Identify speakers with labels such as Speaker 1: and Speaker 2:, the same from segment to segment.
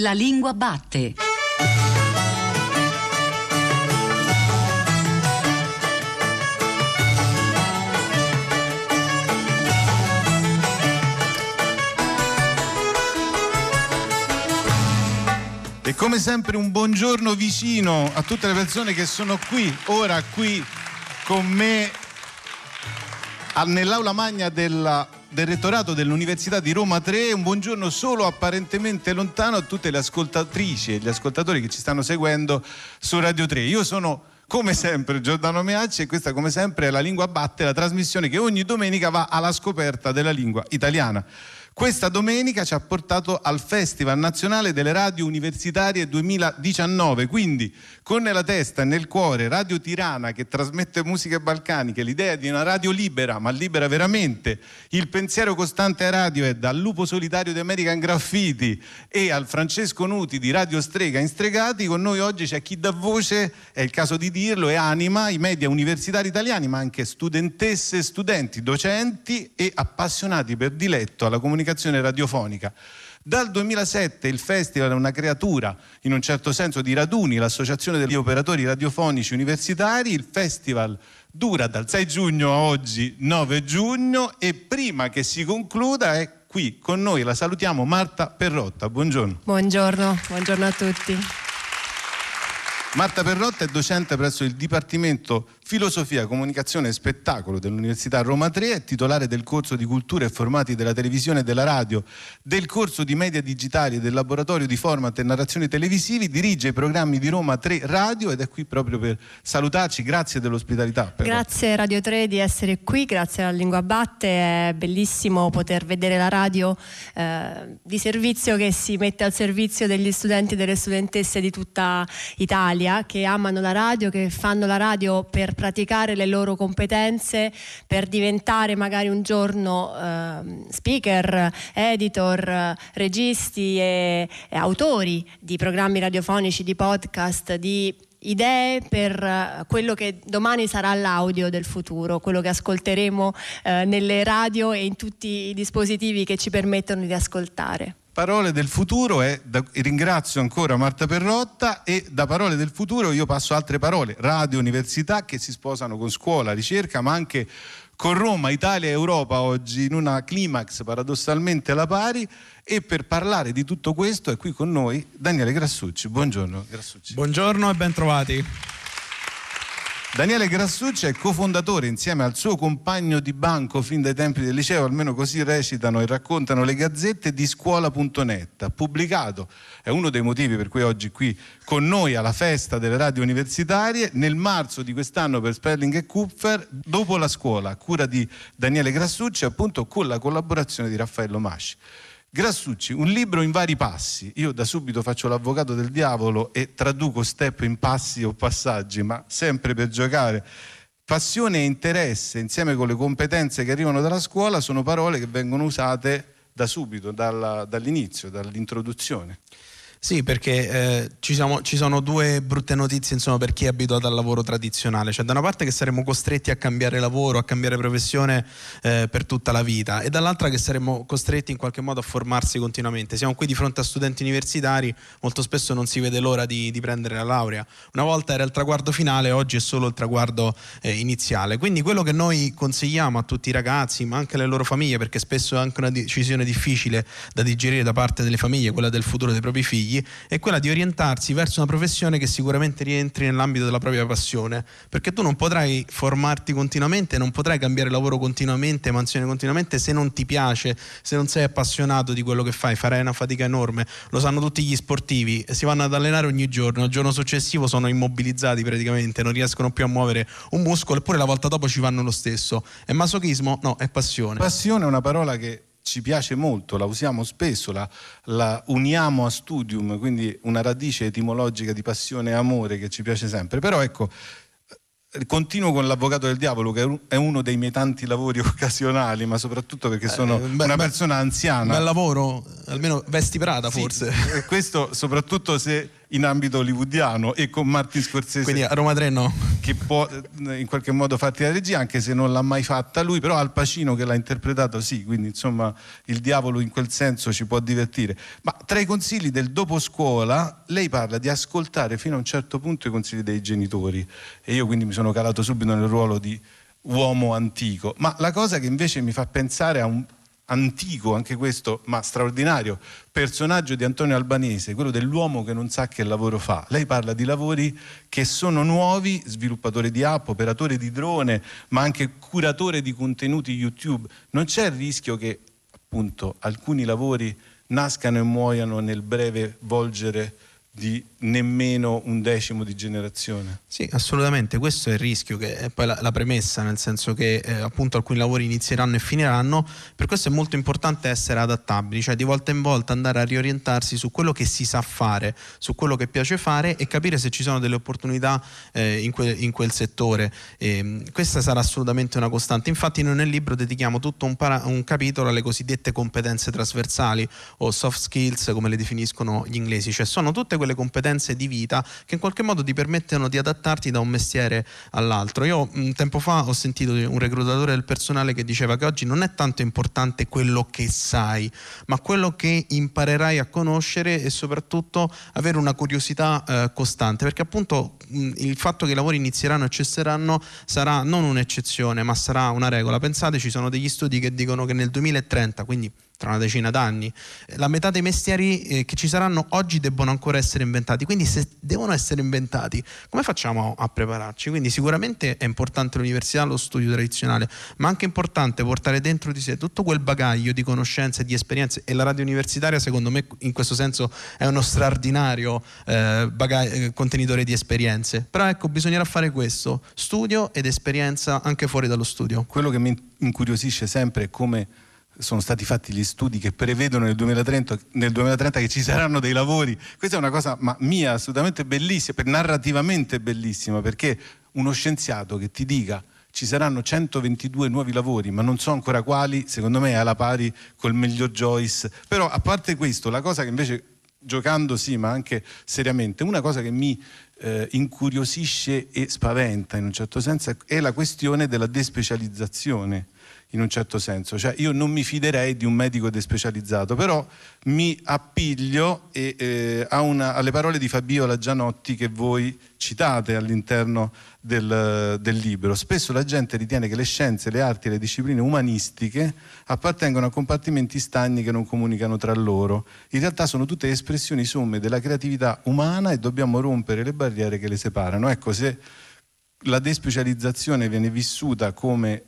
Speaker 1: La lingua batte.
Speaker 2: E come sempre un buongiorno vicino a tutte le persone che sono qui, ora qui con me nell'aula magna della, del rettorato dell'Università di Roma 3. Un buongiorno solo apparentemente lontano a tutte le ascoltatrici e gli ascoltatori che ci stanno seguendo su Radio 3. Io sono come sempre Giordano Meacci e questa come sempre è La Lingua Batte, la trasmissione che ogni domenica va alla scoperta della lingua italiana. Questa domenica ci ha portato al Festival Nazionale delle Radio Universitarie 2019, quindi con nella testa e nel cuore Radio Tirana che trasmette musiche balcaniche, l'idea di una radio libera, ma libera veramente, il pensiero costante a radio è dal Lupo Solitario di American Graffiti e al Francesco Nuti di Radio Strega in Stregati, con noi oggi c'è chi dà voce, è il caso di dirlo, e anima i media universitari italiani, ma anche studentesse, studenti, docenti e appassionati per diletto alla comunicazione comunicazione radiofonica. Dal 2007 il festival è una creatura, in un certo senso, di raduni, l'associazione degli operatori radiofonici universitari. Il festival dura dal 6 giugno a oggi, 9 giugno, e prima che si concluda è qui con noi, la salutiamo, Marta Perrotta. Buongiorno.
Speaker 3: Buongiorno, buongiorno a tutti.
Speaker 2: Marta Perrotta è docente presso il Dipartimento Filosofia, Comunicazione e Spettacolo dell'Università Roma 3, è titolare del corso di cultura e formati della televisione e della radio, del corso di media digitali e del laboratorio di format e narrazioni televisivi, dirige i programmi di Roma 3 Radio ed è qui proprio per salutarci. Grazie dell'ospitalità.
Speaker 3: Grazie Radio 3 di essere qui, grazie alla Lingua Batte, è bellissimo poter vedere la radio eh, di servizio che si mette al servizio degli studenti e delle studentesse di tutta Italia che amano la radio, che fanno la radio per praticare le loro competenze per diventare magari un giorno eh, speaker, editor, registi e, e autori di programmi radiofonici, di podcast, di idee per quello che domani sarà l'audio del futuro, quello che ascolteremo eh, nelle radio e in tutti i dispositivi che ci permettono di ascoltare.
Speaker 2: Parole del futuro e da, ringrazio ancora Marta Perrotta e da parole del futuro io passo altre parole, radio, università che si sposano con scuola, ricerca ma anche con Roma, Italia e Europa oggi in una climax paradossalmente alla pari e per parlare di tutto questo è qui con noi Daniele Grassucci. Buongiorno Grassucci.
Speaker 4: Buongiorno e bentrovati.
Speaker 2: Daniele Grassucci è cofondatore insieme al suo compagno di banco fin dai tempi del liceo, almeno così recitano e raccontano le gazzette di scuola.net. Ha pubblicato, è uno dei motivi per cui oggi qui con noi alla festa delle radio universitarie, nel marzo di quest'anno per Sperling e Kupfer, dopo la scuola, a cura di Daniele Grassucci, appunto con la collaborazione di Raffaello Masci. Grassucci, un libro in vari passi. Io da subito faccio l'avvocato del diavolo e traduco step in passi o passaggi, ma sempre per giocare. Passione e interesse, insieme con le competenze che arrivano dalla scuola, sono parole che vengono usate da subito, dalla, dall'inizio, dall'introduzione.
Speaker 4: Sì, perché eh, ci, siamo, ci, sono due brutte notizie insomma, per chi è abituato al lavoro tradizionale. Cioè, da una parte che saremmo costretti a cambiare lavoro, a cambiare professione eh, per tutta la vita, e dall'altra che saremmo costretti in qualche modo a formarsi continuamente. Siamo qui di fronte a studenti universitari, molto spesso non si vede l'ora di, di prendere la laurea. Una volta era il traguardo finale, oggi è solo il traguardo eh, iniziale. Quindi quello che noi consigliamo a tutti i ragazzi, ma anche alle loro famiglie, perché spesso è anche una decisione difficile da digerire da parte delle famiglie, quella del futuro dei propri figli, è quella di orientarsi verso una professione che sicuramente rientri nell'ambito della propria passione, perché tu non potrai formarti continuamente, non potrai cambiare lavoro continuamente, mansione continuamente se non ti piace, se non sei appassionato di quello che fai, farai una fatica enorme. Lo sanno tutti gli sportivi, si vanno ad allenare ogni giorno, il giorno successivo sono immobilizzati praticamente, non riescono più a muovere un muscolo, eppure la volta dopo ci vanno lo stesso. È masochismo? No, è passione.
Speaker 2: Passione è una parola che ci piace molto, la usiamo spesso, la, la, uniamo a studium, quindi una radice etimologica di passione e amore che ci piace sempre. Però ecco, continuo con l'avvocato del diavolo che è uno dei miei tanti lavori occasionali ma soprattutto perché sono eh, beh, una persona anziana
Speaker 4: bel lavoro almeno vesti Prada sì, forse
Speaker 2: questo soprattutto se in ambito hollywoodiano e con Martin Scorsese.
Speaker 4: Quindi a Roma 3 no.
Speaker 2: Che può eh, in qualche modo farti la regia, anche se non l'ha mai fatta lui, però Al Pacino che l'ha interpretato sì, quindi insomma il diavolo in quel senso ci può divertire. Ma tra i consigli del dopo scuola, lei parla di ascoltare fino a un certo punto i consigli dei genitori e io quindi mi sono calato subito nel ruolo di uomo antico. Ma la cosa che invece mi fa pensare a un antico, anche questo, ma straordinario personaggio di Antonio Albanese, quello dell'uomo che non sa che lavoro fa. Lei parla di lavori che sono nuovi, sviluppatore di app, operatore di drone, ma anche curatore di contenuti YouTube. Non c'è il rischio che appunto alcuni lavori nascano e muoiano nel breve volgere di nemmeno un decimo di generazione.
Speaker 4: Sì, assolutamente, questo è il rischio, che è poi la, la premessa, nel senso che eh, appunto alcuni lavori inizieranno e finiranno, per questo è molto importante essere adattabili, cioè di volta in volta andare a riorientarsi su quello che si sa fare, su quello che piace fare e capire se ci sono delle opportunità eh, in, que, in, quel settore. E, questa sarà assolutamente una costante, infatti noi nel libro dedichiamo tutto un, para, un capitolo alle cosiddette competenze trasversali o soft skills come le definiscono gli inglesi, cioè sono tutte quelle competenze di vita che in qualche modo ti permettono di adattarti da un mestiere all'altro. Io un tempo fa ho sentito un reclutatore del personale che diceva che oggi non è tanto importante quello che sai, ma quello che imparerai a conoscere e soprattutto avere una curiosità eh, costante, perché appunto mh, il fatto che i lavori inizieranno e cesseranno sarà non un'eccezione, ma sarà una regola. Pensate, ci sono degli studi che dicono che nel 2030, quindi tra una decina d'anni. La metà dei mestieri eh, che ci saranno oggi debbono ancora essere inventati, quindi se devono essere inventati, come facciamo a prepararci? Quindi sicuramente è importante l'università, lo studio tradizionale, ma anche importante portare dentro di sé tutto quel bagaglio di conoscenze di esperienze e la radio universitaria secondo me in questo senso è uno straordinario eh, bagaglio, eh, contenitore di esperienze. Però ecco, bisognerà fare questo, studio ed esperienza anche fuori dallo studio.
Speaker 2: Quello che mi incuriosisce sempre è come sono stati fatti gli studi che prevedono nel 2030, nel 2030, che ci saranno dei lavori. Questa è una cosa ma, mia assolutamente bellissima, narrativamente bellissima, perché uno scienziato che ti dica ci saranno 122 nuovi lavori, ma non so ancora quali, secondo me è alla pari col miglior Joyce. Però a parte questo, la cosa che invece, giocando sì, ma anche seriamente, una cosa che mi eh, incuriosisce e spaventa in un certo senso è la questione della despecializzazione in un certo senso, cioè io non mi fiderei di un medico despecializzato, però mi appiglio e, eh, una, alle parole di Fabiola Gianotti che voi citate all'interno del, del, libro. Spesso la gente ritiene che le scienze, le arti e le discipline umanistiche appartengono a compartimenti stagni che non comunicano tra loro. In realtà sono tutte espressioni somme della creatività umana e dobbiamo rompere le barriere che le separano. Ecco, se la despecializzazione viene vissuta come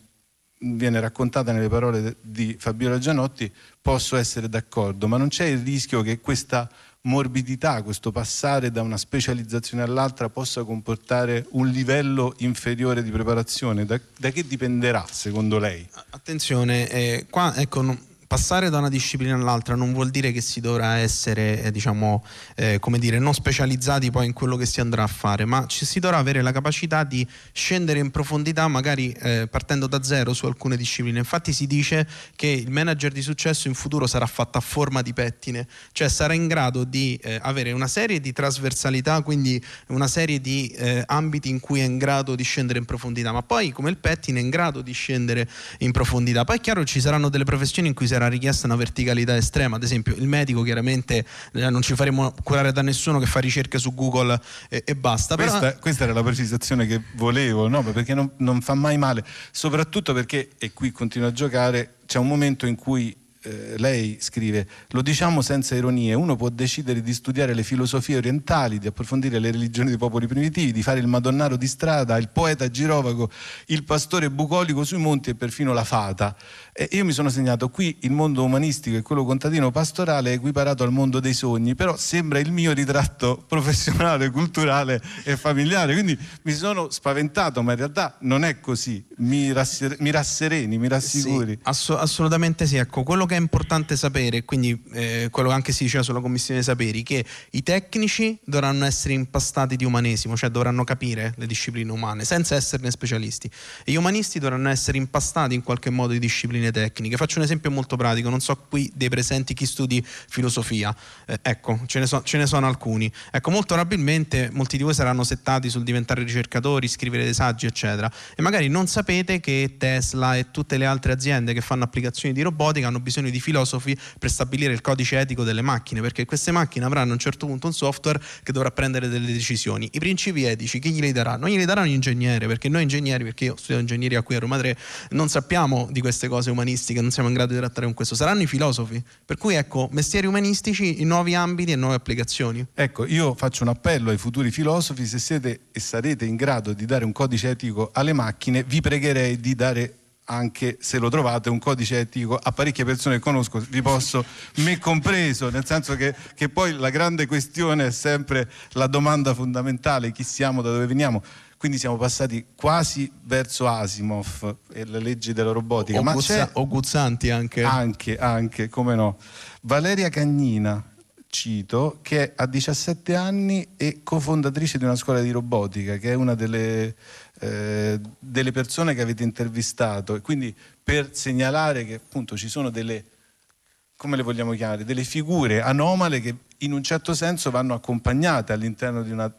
Speaker 2: viene raccontata nelle parole di Fabiola Gianotti, posso essere d'accordo, ma non c'è il rischio che questa morbidità, questo passare da una specializzazione all'altra possa comportare un livello inferiore di preparazione? Da, da che dipenderà secondo lei?
Speaker 4: Attenzione, eh, qua ecco, passare da una disciplina all'altra non vuol dire che si dovrà essere, eh, diciamo, eh, come dire, non specializzati poi in quello che si andrà a fare, ma ci si dovrà avere la capacità di scendere in profondità, magari eh, partendo da zero su alcune discipline. Infatti si dice che il manager di successo in futuro sarà fatto a forma di pettine, cioè sarà in grado di eh, avere una serie di trasversalità, quindi una serie di eh, ambiti in cui è in grado di scendere in profondità, ma poi come il pettine è in grado di scendere in profondità. Poi è chiaro ci saranno delle professioni in cui si era richiesta una verticalità estrema, ad esempio il medico chiaramente eh, non ci faremo curare da nessuno che fa ricerche su Google e, e basta.
Speaker 2: Questa, però... questa, era la precisazione che volevo, no? perché non, non fa mai male, soprattutto perché, e qui continuo a giocare, c'è un momento in cui eh, lei scrive, lo diciamo senza ironie, uno può decidere di studiare le filosofie orientali, di approfondire le religioni dei popoli primitivi, di fare il madonnaro di strada, il poeta girovago, il pastore bucolico sui monti e perfino la fata. E io mi sono segnato qui il mondo umanistico e quello contadino pastorale è equiparato al mondo dei sogni, però sembra il mio ritratto professionale, culturale e familiare, quindi mi sono spaventato, ma in realtà non è così. Mi, rasser- mi rassereni, mi rassicuri.
Speaker 4: Sì, ass- assolutamente sì, ecco, quello che è importante sapere, quindi eh, quello che anche si diceva sulla commissione saperi, che i tecnici dovranno essere impastati di umanesimo, cioè dovranno capire le discipline umane senza esserne specialisti e gli umanisti dovranno essere impastati in qualche modo di discipline tecniche. Faccio un esempio molto pratico, non so qui dei presenti chi studi filosofia, eh, ecco, ce ne, so, ce ne, sono alcuni. Ecco, molto probabilmente molti di voi saranno settati sul diventare ricercatori, scrivere dei saggi, eccetera, e magari non sapete che Tesla e tutte le altre aziende che fanno applicazioni di robotica hanno bisogno di filosofi per stabilire il codice etico delle macchine, perché queste macchine avranno a un certo punto un software che dovrà prendere delle decisioni. I principi etici chi glieli darà? Non glieli darà un ingegnere, perché noi ingegneri, perché io studio ingegneria qui a Roma 3, non sappiamo di queste cose umanistiche, non siamo in grado di trattare con questo. Saranno i filosofi. Per cui ecco, mestieri umanistici in nuovi ambiti e nuove applicazioni.
Speaker 2: Ecco, io faccio un appello ai futuri filosofi, se siete e sarete in grado di dare un codice etico alle macchine, vi pregherei di dare anche se lo trovate un codice etico a parecchie persone che conosco, vi posso, me compreso, nel senso che, che, poi la grande questione è sempre la domanda fondamentale, chi siamo, da dove veniamo. Quindi siamo passati quasi verso Asimov e le leggi della robotica.
Speaker 4: O,
Speaker 2: ma
Speaker 4: Guzza, o Guzzanti anche.
Speaker 2: Anche, anche, come no. Valeria Cagnina, cito, che ha 17 anni e cofondatrice di una scuola di robotica, che è una delle eh, delle persone che avete intervistato e quindi per segnalare che appunto ci sono delle, come le vogliamo chiamare, delle figure anomale che in un certo senso vanno accompagnate all'interno di una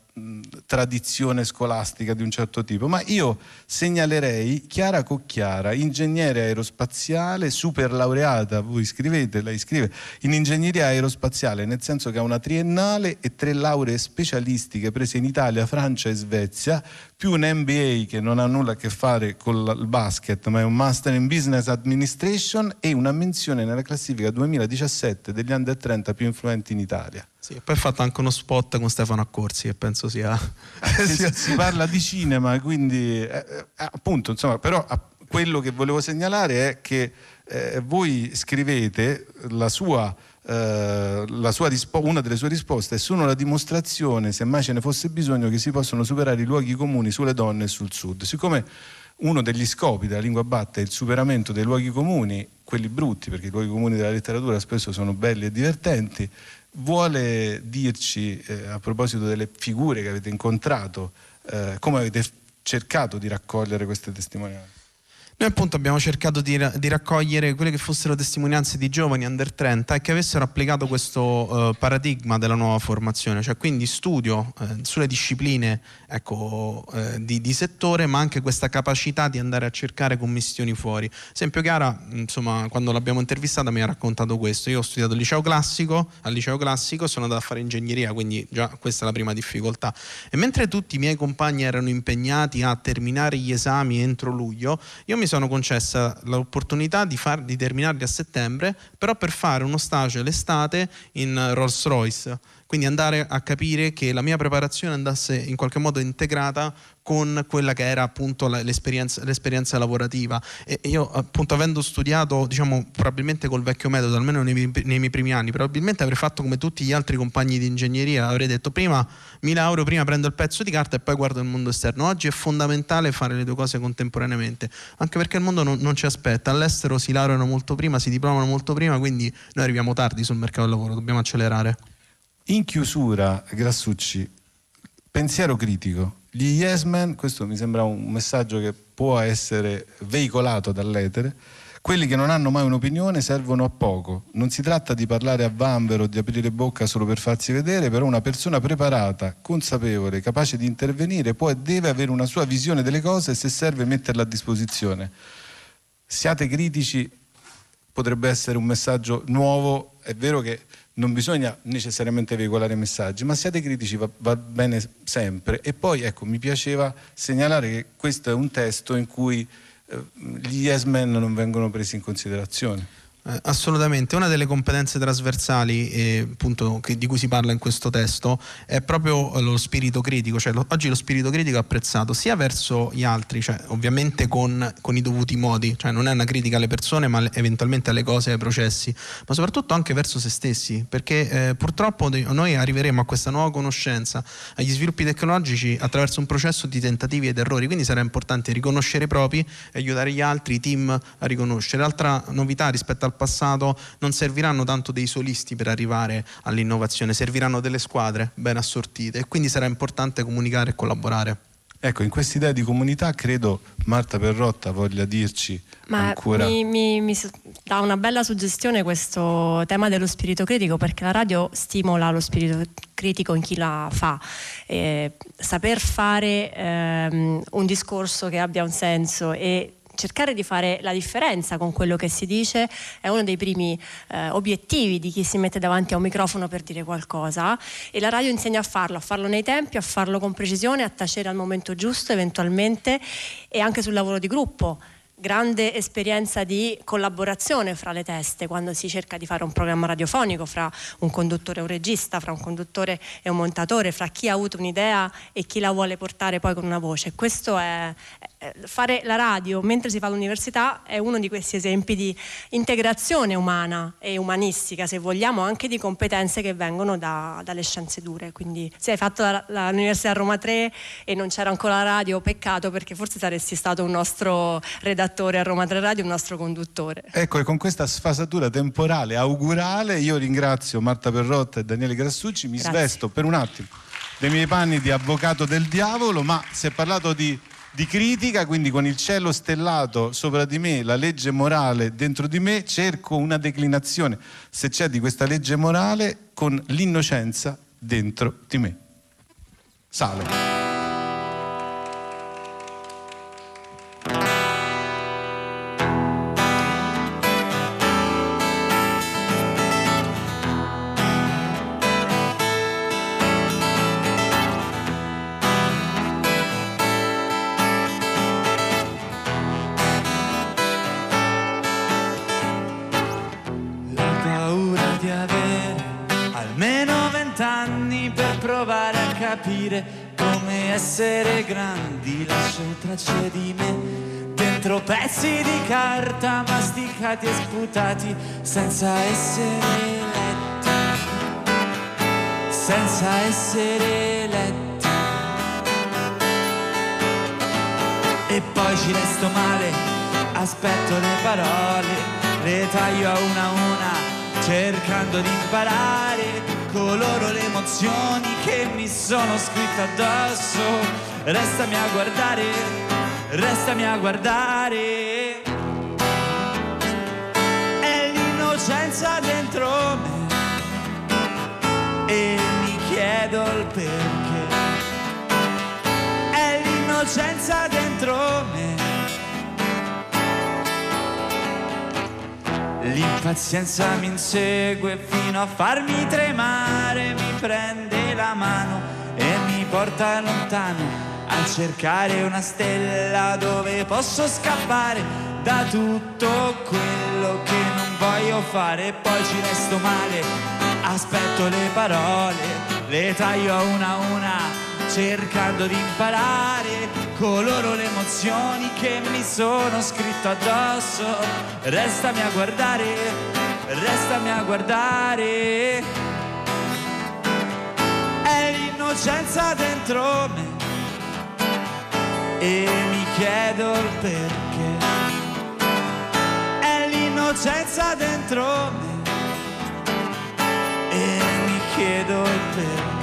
Speaker 2: tradizione scolastica di un certo tipo, ma io segnalerei Chiara Cocchiara, ingegnere aerospaziale, super laureata, voi scrivete, lei scrive, in ingegneria aerospaziale, nel senso che ha una triennale e tre lauree specialistiche prese in Italia, Francia e Svezia, più un MBA che non ha nulla a che fare con il basket, ma è un Master in Business Administration e una menzione nella classifica 2017 degli under 30 più influenti in Italia.
Speaker 4: Sì, poi ha fatto anche uno spot con Stefano Accorsi che penso sia...
Speaker 2: si, si parla di cinema, quindi eh, eh, appunto, insomma, però quello che volevo segnalare è che eh, voi scrivete la sua eh, sua rispo- una delle sue risposte è sono la dimostrazione, se mai ce ne fosse bisogno, che si possono superare i luoghi comuni sulle donne e sul sud. Siccome uno degli scopi della lingua batta è il superamento dei luoghi comuni, quelli brutti, perché i luoghi comuni della letteratura spesso sono belli e divertenti, vuole dirci eh, a proposito delle figure che avete incontrato, eh, come avete cercato di raccogliere queste testimonianze?
Speaker 4: Noi appunto abbiamo cercato di, di, raccogliere quelle che fossero testimonianze di giovani under 30 e che avessero applicato questo uh, paradigma della nuova formazione, cioè quindi studio uh, sulle discipline ecco, uh, di, di, settore, ma anche questa capacità di andare a cercare commissioni fuori. Esempio Chiara, insomma, quando l'abbiamo intervistata mi ha raccontato questo. Io ho studiato al liceo classico, al liceo classico sono andato a fare ingegneria, quindi già questa è la prima difficoltà. E mentre tutti i miei compagni erano impegnati a terminare gli esami entro luglio, io mi sono concessa l'opportunità di, far, di terminarli a settembre, però per fare uno stage l'estate in Rolls Royce. Quindi andare a capire che la mia preparazione andasse in qualche modo integrata con quella che era appunto l'esperienza, l'esperienza lavorativa. E io appunto avendo studiato diciamo probabilmente col vecchio metodo almeno nei, nei, miei primi anni probabilmente avrei fatto come tutti gli altri compagni di ingegneria avrei detto prima mi laureo prima prendo il pezzo di carta e poi guardo il mondo esterno. Oggi è fondamentale fare le due cose contemporaneamente anche perché il mondo non, non ci aspetta. All'estero si laureano molto prima si diplomano molto prima quindi noi arriviamo tardi sul mercato del lavoro dobbiamo accelerare.
Speaker 2: In chiusura, Grassucci, pensiero critico. Gli yes men, questo mi sembra un messaggio che può essere veicolato dall'etere, quelli che non hanno mai un'opinione servono a poco. Non si tratta di parlare a vanvero o di aprire bocca solo per farsi vedere, però una persona preparata, consapevole, capace di intervenire può e deve avere una sua visione delle cose e se serve metterla a disposizione. Siate critici, potrebbe essere un messaggio nuovo, è vero che non bisogna necessariamente veicolare messaggi, ma siate critici, va, va, bene sempre. E poi ecco, mi piaceva segnalare che questo è un testo in cui eh, gli yes men non vengono presi in considerazione.
Speaker 4: Eh, assolutamente, una delle competenze trasversali eh, appunto, che, di cui si parla in questo testo è proprio lo spirito critico, cioè lo, oggi lo spirito critico è apprezzato sia verso gli altri, cioè ovviamente con, con, i dovuti modi, cioè non è una critica alle persone ma eventualmente alle cose, ai processi, ma soprattutto anche verso se stessi, perché eh, purtroppo noi arriveremo a questa nuova conoscenza, agli sviluppi tecnologici attraverso un processo di tentativi ed errori, quindi sarà importante riconoscere i propri e aiutare gli altri, i team a riconoscere. L'altra novità rispetto alla al passato, non serviranno tanto dei solisti per arrivare all'innovazione, serviranno delle squadre ben assortite e quindi sarà importante comunicare e collaborare.
Speaker 2: Ecco, in quest'idea di comunità credo Marta Perrotta voglia dirci
Speaker 3: Ma
Speaker 2: ancora...
Speaker 3: Mi, mi, mi dà una bella suggestione questo tema dello spirito critico perché la radio stimola lo spirito critico in chi la fa. Eh, saper fare ehm, un discorso che abbia un senso e cercare di fare la differenza con quello che si dice è uno dei primi eh, obiettivi di chi si mette davanti a un microfono per dire qualcosa e la radio insegna a farlo, a farlo nei tempi, a farlo con precisione, a tacere al momento giusto eventualmente e anche sul lavoro di gruppo grande esperienza di collaborazione fra le teste quando si cerca di fare un programma radiofonico fra un conduttore e un regista, fra un conduttore e un montatore, fra chi ha avuto un'idea e chi la vuole portare poi con una voce. Questo è, fare la radio mentre si fa l'università è uno di questi esempi di integrazione umana e umanistica, se vogliamo, anche di competenze che vengono da, dalle scienze dure. Quindi se hai fatto la, la, l'università a Roma 3 e non c'era ancora la radio, peccato perché forse saresti stato un nostro redattore a Roma 3 Radio, un nostro conduttore.
Speaker 2: Ecco, e con questa sfasatura temporale, augurale, io ringrazio Marta Perrotta e Daniele Grassucci, mi Grazie. svesto per un attimo dei miei panni di avvocato del diavolo, ma si è parlato di di critica, quindi con il cielo stellato sopra di me, la legge morale dentro di me, cerco una declinazione, se c'è di questa legge morale, con l'innocenza dentro di me. Sale.
Speaker 1: Tracce di me dentro pezzi di carta masticati e sputati senza essere letti, senza essere letti. E poi ci resto male, aspetto le parole, le taglio a una a una, cercando di imparare coloro le emozioni che mi sono scritte addosso. Restami a guardare, restami a guardare. È l'innocenza dentro me e mi chiedo il perché. È l'innocenza dentro me L'impazienza mi insegue fino a farmi tremare, mi prende la mano e mi porta lontano cercare una stella dove posso scappare da tutto quello che non voglio fare. Poi ci resto male, aspetto le parole, le taglio a una a una cercando di imparare coloro le emozioni che mi sono scritto addosso. Restami a guardare, restami a guardare. È l'innocenza dentro me e mi chiedo il perché. È l'innocenza dentro me e mi chiedo il perché.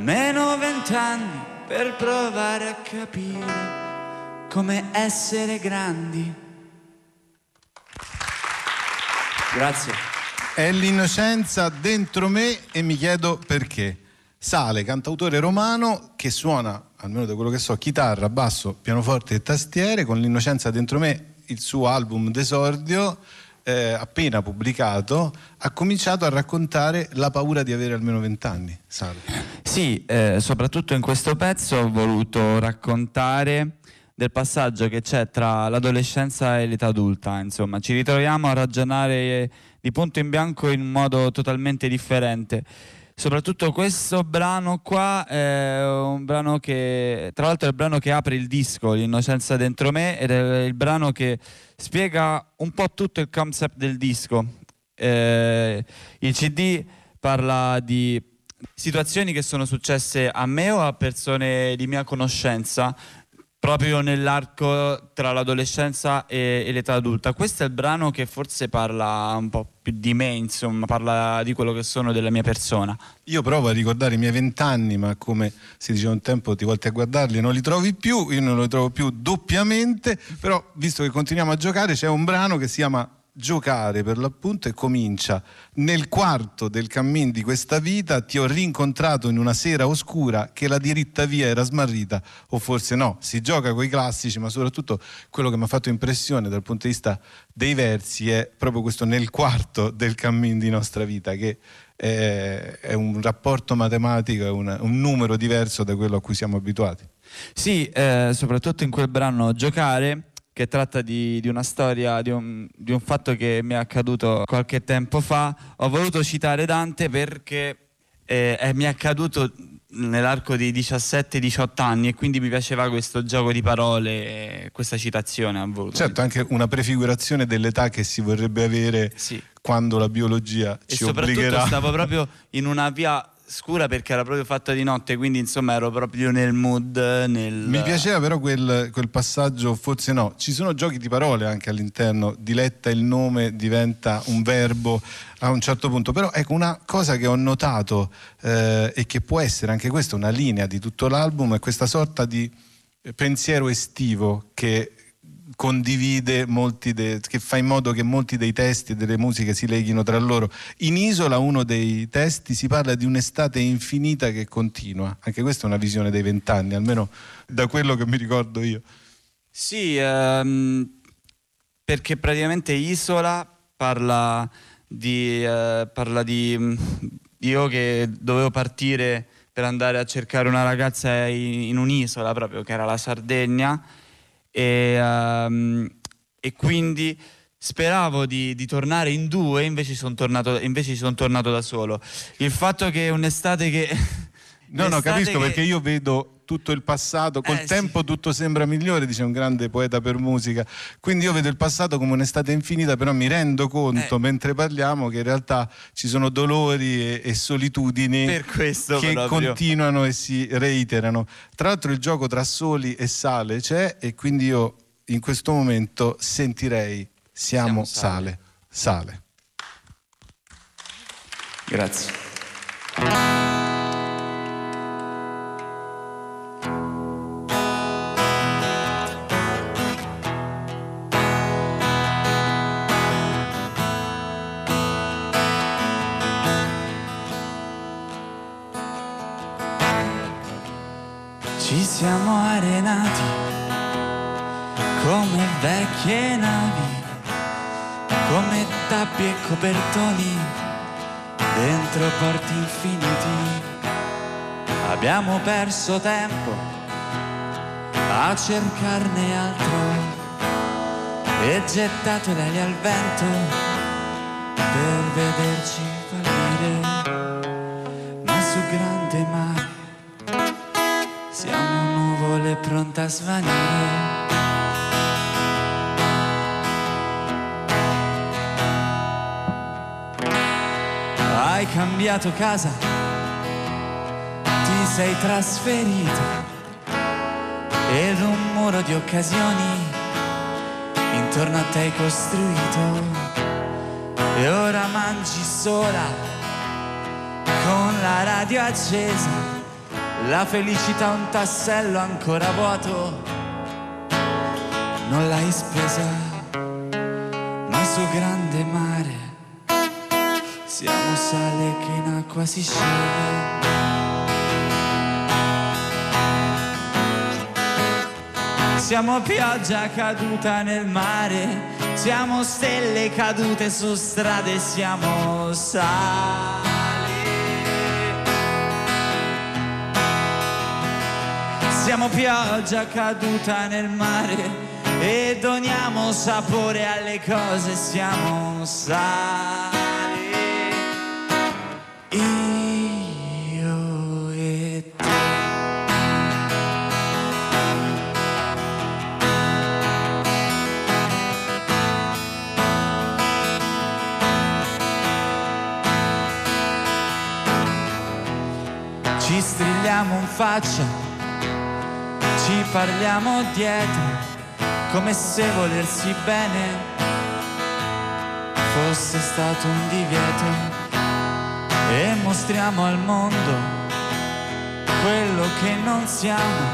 Speaker 1: Almeno vent'anni per provare a capire come essere grandi. Grazie.
Speaker 2: È l'innocenza dentro me e mi chiedo perché. Sale, cantautore romano che suona, almeno da quello che so, chitarra, basso, pianoforte e tastiere, con l'innocenza dentro me, il suo album d'esordio eh, appena pubblicato, ha cominciato a raccontare la paura di avere almeno vent'anni.
Speaker 5: Sì, eh, soprattutto in questo pezzo ho voluto raccontare del passaggio che c'è tra l'adolescenza e l'età adulta, insomma, ci ritroviamo a ragionare di punto in bianco in un modo totalmente differente soprattutto questo brano qua è un brano che, tra l'altro è il brano che apre il disco, L'innocenza dentro me, ed è il brano che spiega un po' tutto il concept del disco. Eh, il CD parla di situazioni che sono successe a me o a persone di mia conoscenza proprio nell'arco tra l'adolescenza e, e, l'età adulta. Questo è il brano che forse parla un po' più di me, insomma, parla di quello che sono della mia persona.
Speaker 2: Io provo a ricordare i miei vent'anni, ma come si diceva un tempo ti volti a guardarli non li trovi più, io non li trovo più doppiamente, però visto che continuiamo a giocare c'è un brano che si chiama giocare per l'appunto e comincia nel quarto del cammin di questa vita ti ho rincontrato in una sera oscura che la diritta via era smarrita o forse no, si gioca con i classici ma soprattutto quello che mi ha fatto impressione dal punto di vista dei versi è proprio questo nel quarto del cammin di nostra vita che è, è un rapporto matematico, è un, un numero diverso da quello a cui siamo abituati.
Speaker 5: Sì, eh, soprattutto in quel brano giocare che tratta di, di una storia, di un, di un, fatto che mi è accaduto qualche tempo fa. Ho voluto citare Dante perché eh, è, mi è accaduto nell'arco di 17-18 anni e quindi mi piaceva questo gioco di parole, questa citazione.
Speaker 2: Certo, anche una prefigurazione dell'età che si vorrebbe avere sì. quando la biologia
Speaker 5: e
Speaker 2: ci
Speaker 5: obbligherà.
Speaker 2: E soprattutto
Speaker 5: stavo proprio in una via scura perché era proprio fatta di notte, quindi insomma ero proprio nel mood. Nel...
Speaker 2: Mi piaceva però quel, quel, passaggio, forse no, ci sono giochi di parole anche all'interno, diletta il nome diventa un verbo a un certo punto, però ecco una cosa che ho notato eh, e che può essere anche questa una linea di tutto l'album è questa sorta di pensiero estivo che condivide molti de- che fa in modo che molti dei testi e delle musiche si leghino tra loro. In Isola uno dei testi si parla di un'estate infinita che continua, anche questa è una visione dei vent'anni, almeno da quello che mi ricordo io.
Speaker 5: Sì, ehm, perché praticamente Isola parla di, eh, parla di io che dovevo partire per andare a cercare una ragazza in, in un'isola proprio che era la Sardegna e, um, e quindi speravo di, di, tornare in due, invece sono tornato, invece sono tornato da solo. Il fatto che un'estate che...
Speaker 2: no, no, capisco che... perché io vedo tutto il passato, col eh, tempo sì. tutto sembra migliore, dice un grande poeta per musica. Quindi io vedo il passato come un'estate infinita, però mi rendo conto eh. mentre parliamo che in realtà ci sono dolori e, e solitudini che
Speaker 5: proprio.
Speaker 2: continuano e si reiterano. Tra l'altro il gioco tra soli e sale c'è e quindi io in questo momento sentirei siamo, siamo sale. sale.
Speaker 5: Grazie.
Speaker 1: Arenati come vecchie navi, come tappi e copertoni dentro porti infiniti. Abbiamo perso tempo a cercarne altro e gettato le ali al vento per vederci fallire, pronte a svanire. Hai cambiato casa, ti sei trasferito ed un muro di occasioni intorno a te hai costruito e ora mangi sola con la radio accesa la felicità un tassello ancora vuoto, non l'hai spesa, ma su grande mare siamo sale che in acqua si scende. Siamo pioggia caduta nel mare, siamo stelle cadute su strade, siamo sale. Siamo pioggia caduta nel mare e doniamo sapore alle cose, siamo sale. Io e te. Ci strilliamo in faccia parliamo dietro, come se volersi bene fosse stato un divieto. E mostriamo al mondo quello che non siamo,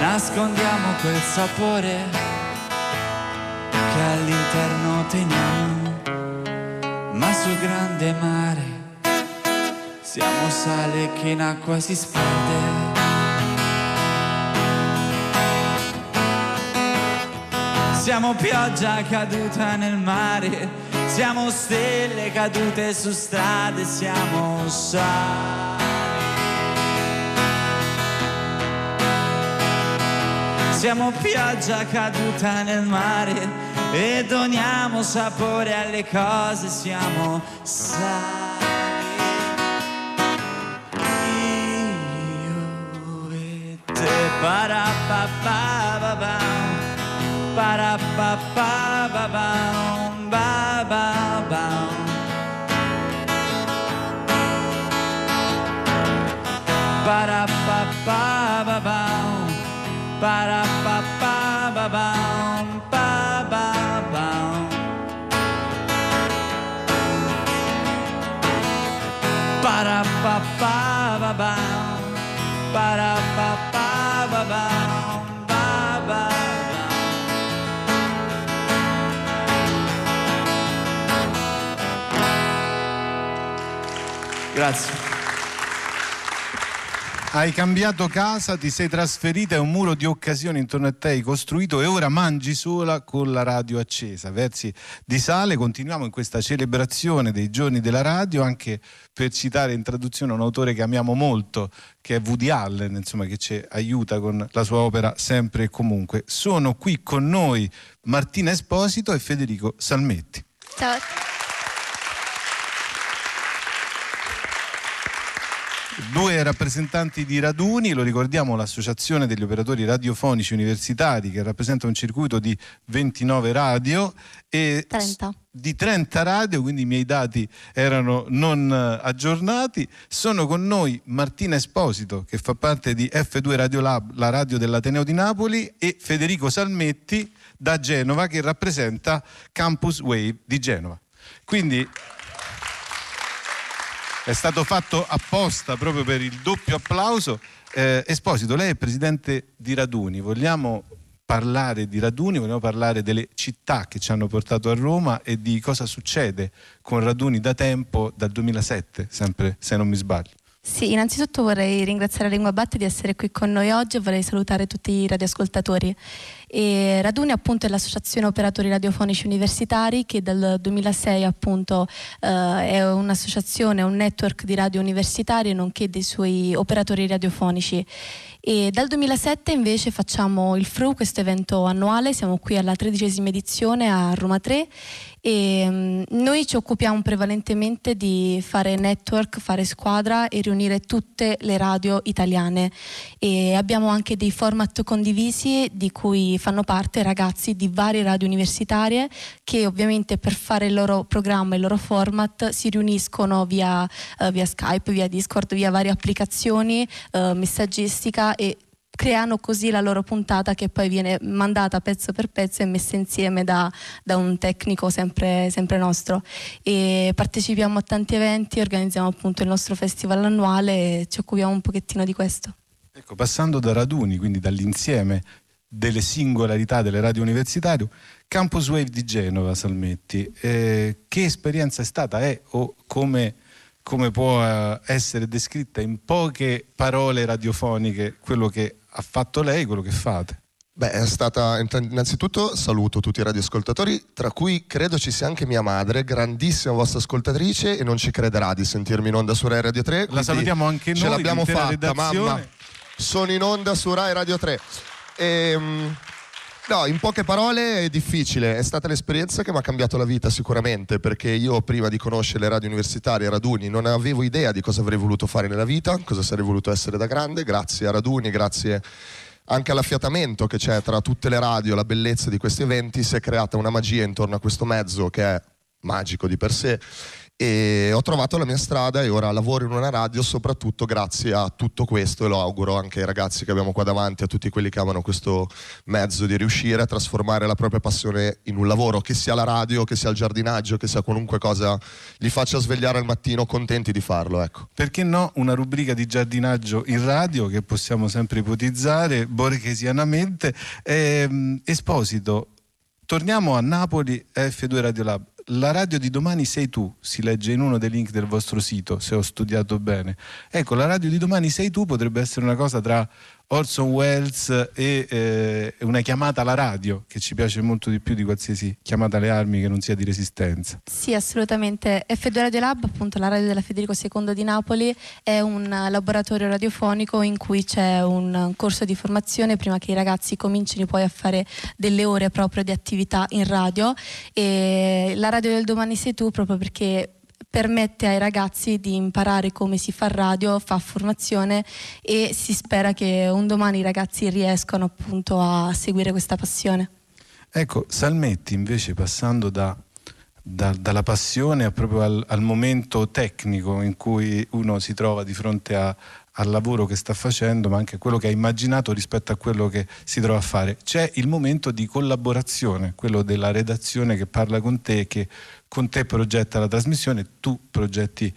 Speaker 1: nascondiamo quel sapore che all'interno teniamo, ma sul grande mare siamo sale che in acqua si sperde. Siamo pioggia caduta nel mare, siamo stelle cadute su strade, siamo sale. Siamo pioggia caduta nel mare e doniamo sapore alle cose, siamo sali. Io e ba da ba ba Grazie.
Speaker 2: Hai cambiato casa, ti sei trasferita e un muro di occasione intorno a te hai costruito e ora mangi sola con la radio accesa. Versi di sale, continuiamo in questa celebrazione dei giorni della radio anche per citare in traduzione un autore che amiamo molto, che è Woody Allen, insomma, che ci aiuta con la sua opera sempre e comunque. Sono qui con noi Martina Esposito e Federico Salmetti.
Speaker 3: Ciao.
Speaker 2: Due rappresentanti di Raduni, lo ricordiamo l'associazione degli operatori radiofonici universitari che rappresenta un circuito di 29 radio e
Speaker 6: 30.
Speaker 2: di 30 radio, quindi i miei dati erano non eh, aggiornati. Sono con noi Martina Esposito che fa parte di F2 Radio Lab, la radio dell'Ateneo di Napoli e Federico Salmetti da Genova che rappresenta Campus Wave di Genova. Quindi è stato fatto apposta proprio per il doppio applauso. Eh, Esposito, lei è presidente di Raduni, vogliamo parlare di Raduni, vogliamo parlare delle città che ci hanno portato a Roma e di cosa succede con Raduni da tempo, dal 2007, sempre se non mi sbaglio.
Speaker 6: Sì, innanzitutto vorrei ringraziare Lingua Batte di essere qui con noi oggi e vorrei salutare tutti i radioascoltatori. E Raduni appunto è l'associazione operatori radiofonici universitari che dal 2006 appunto eh, è un'associazione, un network di radio universitari nonché dei suoi operatori radiofonici. E dal 2007 invece facciamo il FRU, questo evento annuale, siamo qui alla tredicesima edizione a Roma 3 e mm, noi ci occupiamo prevalentemente di fare network, fare squadra e riunire tutte le radio italiane. E abbiamo anche dei format condivisi di cui fanno parte ragazzi di varie radio universitarie che ovviamente per fare il loro programma, il loro format si riuniscono via, eh, via Skype, via Discord, via varie applicazioni, eh, messaggistica e creano così la loro puntata che poi viene mandata pezzo per pezzo e messa insieme da, da un tecnico sempre, sempre, nostro. E partecipiamo a tanti eventi, organizziamo appunto il nostro festival annuale e ci occupiamo un pochettino di questo.
Speaker 2: Ecco, passando da raduni, quindi dall'insieme delle singolarità delle radio universitarie, Campus Wave di Genova, Salmetti, eh, che esperienza è stata, è o come come può eh, essere descritta in poche parole radiofoniche quello che ha fatto lei, quello che fate?
Speaker 7: Beh, è stata innanzitutto saluto tutti i radioascoltatori, tra cui credo ci sia anche mia madre, grandissima vostra ascoltatrice e non ci crederà di sentirmi in onda su Rai Radio 3.
Speaker 2: La salutiamo anche noi.
Speaker 7: Ce l'abbiamo fatta,
Speaker 2: redazione.
Speaker 7: mamma. Sono in onda su Rai Radio 3. E, No, in poche parole è difficile, è stata l'esperienza che mi ha cambiato la vita sicuramente, perché io prima di conoscere le radio universitarie a Raduni non avevo idea di cosa avrei voluto fare nella vita, cosa sarei voluto essere da grande, grazie a Raduni, grazie anche all'affiatamento che c'è tra tutte le radio, la bellezza di questi eventi, si è creata una magia intorno a questo mezzo che è magico di per sé e ho trovato la mia strada e ora lavoro in una radio soprattutto grazie a tutto questo e lo auguro anche ai ragazzi che abbiamo qua davanti, a tutti quelli che amano questo mezzo di riuscire a trasformare la propria passione in un lavoro, che sia la radio, che sia il giardinaggio, che sia qualunque cosa li faccia svegliare al mattino contenti di farlo. Ecco.
Speaker 2: Perché no una rubrica di giardinaggio in radio che possiamo sempre ipotizzare borghesianamente. Ehm, Esposito, torniamo a Napoli F2 Radio Lab la radio di domani sei tu, si legge in uno dei link del vostro sito, se ho studiato bene. Ecco, la radio di domani sei tu potrebbe essere una cosa tra Orson Welles e eh, una chiamata alla radio che ci piace molto di più di qualsiasi chiamata alle armi che non sia di resistenza.
Speaker 6: Sì, assolutamente. F2 Radio Lab, appunto la radio della Federico II di Napoli, è un laboratorio radiofonico in cui c'è un corso di formazione prima che i ragazzi comincino poi a fare delle ore proprio di attività in radio e la radio del domani sei tu proprio perché permette ai ragazzi di imparare come si fa radio, fa formazione e si spera che un domani i ragazzi riescano appunto a seguire questa passione.
Speaker 2: Ecco, Salmetti invece passando da, da, dalla passione proprio al, al, momento tecnico in cui uno si trova di fronte a, al lavoro che sta facendo, ma anche a quello che ha immaginato rispetto a quello che si trova a fare. C'è il momento di collaborazione, quello della redazione che parla con te, che con te progetta la trasmissione, tu progetti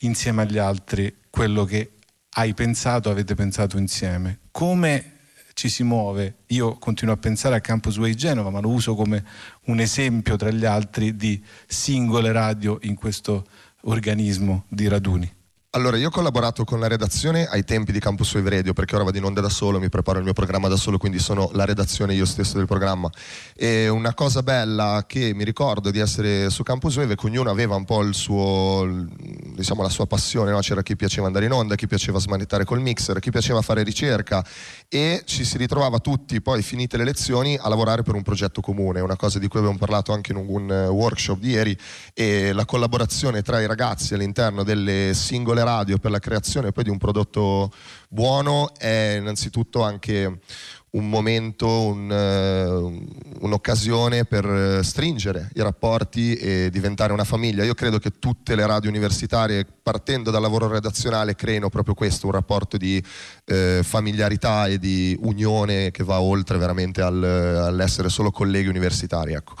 Speaker 2: insieme agli altri quello che hai pensato, avete pensato insieme. Come ci si muove? Io continuo a pensare a Campus Way Genova, ma lo uso come un esempio tra gli altri di singole radio in questo organismo di raduni.
Speaker 7: Allora, io ho collaborato con la redazione ai tempi di Campus Wave Radio, perché ora vado in onda da solo, mi preparo il mio programma da solo, quindi sono la redazione io stesso del programma. E una cosa bella che mi ricordo di essere su Campus Wave è che ognuno aveva un po' il suo, diciamo, la sua passione, no? c'era chi piaceva andare in onda, chi piaceva smanettare col mixer, chi piaceva fare ricerca e ci si ritrovava tutti, poi finite le lezioni, a lavorare per un progetto comune, una cosa di cui abbiamo parlato anche in un workshop di ieri, e la collaborazione tra i ragazzi all'interno delle singole radio per la creazione poi di un prodotto buono è innanzitutto anche un momento, un, uh, un'occasione per stringere i rapporti e diventare una famiglia. Io credo che tutte le radio universitarie, partendo dal lavoro redazionale, creino proprio questo, un rapporto di uh, familiarità e di unione che va oltre veramente al, all'essere solo colleghi universitari. Ecco.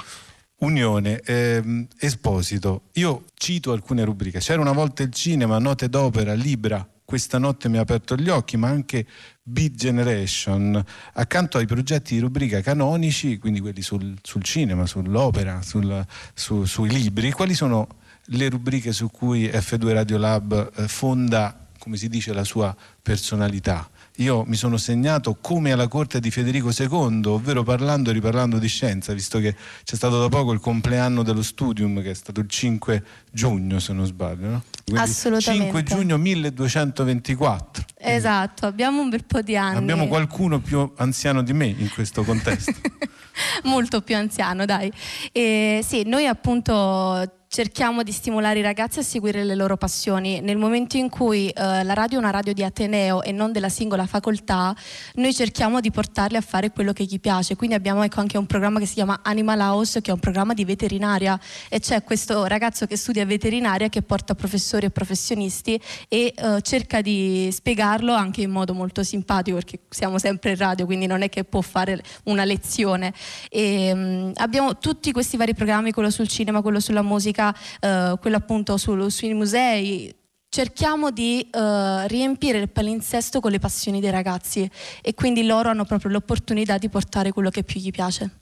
Speaker 2: Unione, ehm, Esposito, io cito alcune rubriche, c'era una volta il cinema, note d'opera, Libra, questa notte mi ha aperto gli occhi, ma anche Beat Generation, accanto ai progetti di rubrica canonici, quindi quelli sul, sul cinema, sull'opera, sul, su, sui libri, quali sono le rubriche su cui F2 Radio Lab eh, fonda, come si dice, la sua personalità? Io mi sono segnato come alla corte di Federico II, ovvero parlando e riparlando di scienza, visto che c'è stato da poco il compleanno dello studium, che è stato il 5 giugno, se non sbaglio. No?
Speaker 6: Assolutamente.
Speaker 2: 5 giugno 1224.
Speaker 6: Esatto, abbiamo un bel po' di anni.
Speaker 2: Abbiamo qualcuno più anziano di me in questo contesto.
Speaker 6: Molto più anziano, dai. E, sì, noi appunto cerchiamo di stimolare i ragazzi a seguire le loro passioni. Nel momento in cui eh, la radio è una radio di Ateneo e non della singola facoltà, noi cerchiamo di portarli a fare quello che gli piace. Quindi abbiamo ecco, anche un programma che si chiama Animal House, che è un programma di veterinaria e c'è questo ragazzo che studia veterinaria che porta professori e professionisti e eh, cerca di spiegarlo anche in modo molto simpatico perché siamo sempre in radio, quindi non è che può fare una lezione. E, mh, mm, abbiamo tutti questi vari programmi, quello sul cinema, quello sulla musica, eh, quello appunto sul, sui musei, cerchiamo di uh, riempire il palinsesto con le passioni dei ragazzi e quindi loro hanno proprio l'opportunità di portare quello che più gli piace.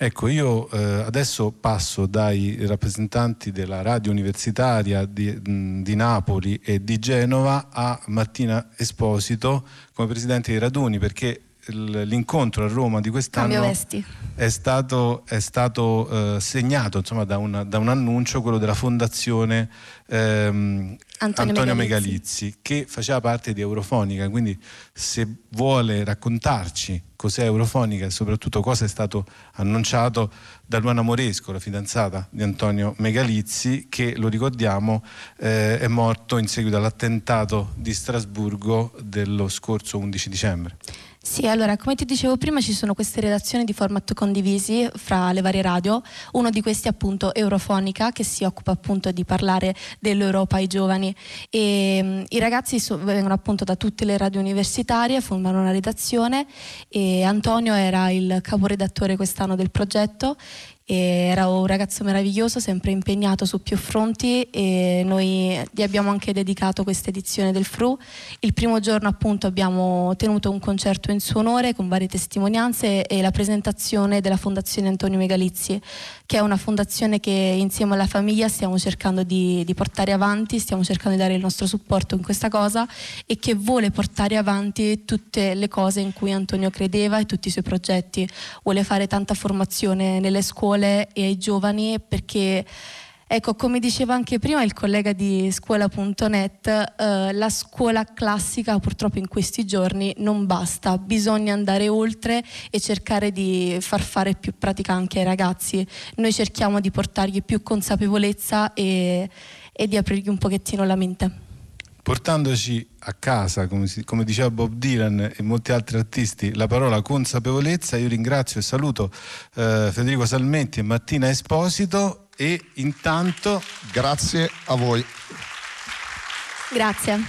Speaker 2: Ecco, io eh, adesso passo dai rappresentanti della radio universitaria di, di, Napoli e di Genova a Martina Esposito come presidente dei raduni perché l'incontro a Roma di quest'anno è stato, è stato eh, segnato insomma, da, una, da, un annuncio, quello della fondazione ehm, Antonio, Antonio Megalizzi. Megalizzi, che faceva parte di Eurofonica, quindi se vuole raccontarci cos'è Eurofonica e soprattutto cosa è stato annunciato da Luana Moresco, la fidanzata di Antonio Megalizzi, che lo ricordiamo eh, è morto in seguito all'attentato di Strasburgo dello scorso 11 dicembre.
Speaker 6: Sì, allora, come ti dicevo prima, ci sono queste redazioni di format condivisi fra le varie radio. Uno di questi è appunto Eurofonica, che si occupa appunto di parlare dell'Europa ai giovani. E, um, I ragazzi so, vengono appunto da tutte le radio universitarie, formano una redazione e Antonio era il caporedattore quest'anno del progetto era un ragazzo meraviglioso, sempre impegnato su più fronti e noi gli abbiamo anche dedicato questa edizione del FRU. Il primo giorno appunto abbiamo tenuto un concerto in suo onore con varie testimonianze e la presentazione della Fondazione Antonio Megalizzi, che è una fondazione che insieme alla famiglia stiamo cercando di, di portare avanti, stiamo cercando di dare il nostro supporto in questa cosa e che vuole portare avanti tutte le cose in cui Antonio credeva e tutti i suoi progetti. Vuole fare tanta formazione nelle scuole e ai giovani perché Ecco, come diceva anche prima il collega di scuola.net, eh, la scuola classica purtroppo in questi giorni non basta, bisogna andare oltre e cercare di far fare più pratica anche ai ragazzi. Noi cerchiamo di portargli più consapevolezza e, e di aprirgli un pochettino la mente.
Speaker 2: Portandoci a casa, come, si, come, diceva Bob Dylan e molti altri artisti, la parola consapevolezza. Io ringrazio e saluto eh, Federico Salmetti e Mattina Esposito e intanto...
Speaker 7: Grazie a voi.
Speaker 6: Grazie.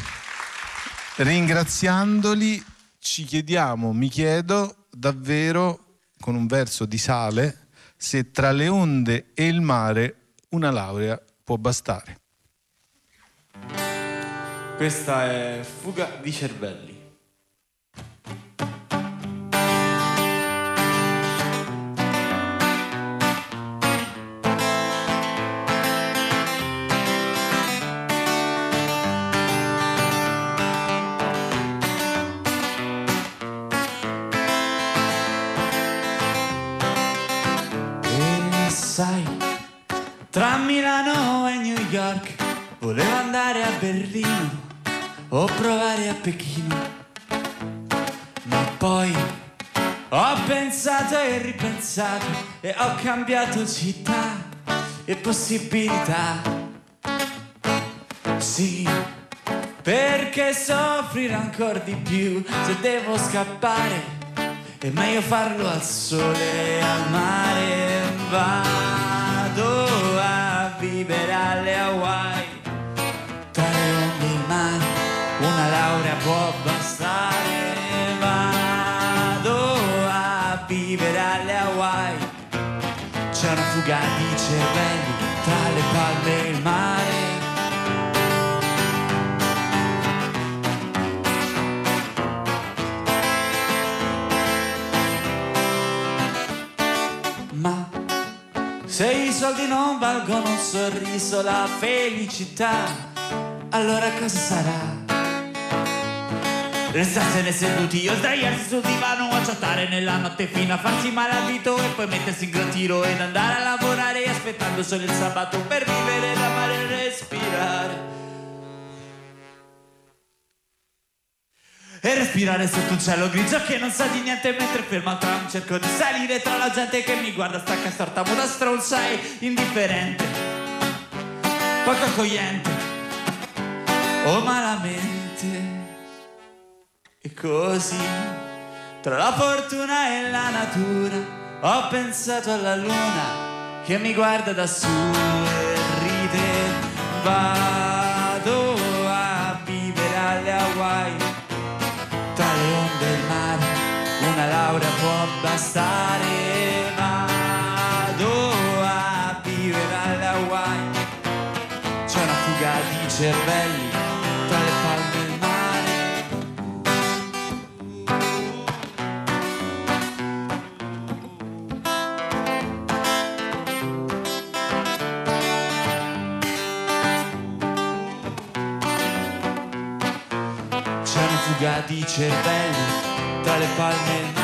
Speaker 2: Ringraziandoli ci chiediamo, mi chiedo davvero con un verso di sale se tra le onde e il mare una laurea può bastare.
Speaker 1: Questa è Fuga di cervelli. Sai, tra Milano e New York volevo andare a Berlino o provare a Pechino. Ma poi ho pensato e ripensato e ho cambiato città e possibilità. Sì, perché soffrire ancora di più se devo scappare. È meglio farlo al sole e al mare. Vado a vivere alle Hawaii tra le onde e il mare una laurea può bastare. Vado a vivere alle Hawaii. C'è una fuga di cervelli tra le palme e il mare. Se i soldi non valgono un sorriso, la felicità, allora cosa sarà? Restarsene seduti o sdraiarsi sul divano a chattare nella notte fino a farsi male al dito e poi mettersi in gran ed andare a lavorare aspettando solo il sabato per vivere, amare e respirare. E respirare sotto un cielo grigio che non sa di niente mentre fermo al tram cerco di salire tra la gente che mi guarda stacca storta muta stronza e indifferente poco accogliente o malamente e così, tra la fortuna e la natura, ho pensato alla luna che mi guarda da su e ride. Vado laurea può bastare. Vado a vivere alle Hawaii, c'è una fuga di cervelli tra palme di cervelli tra le palme il mare.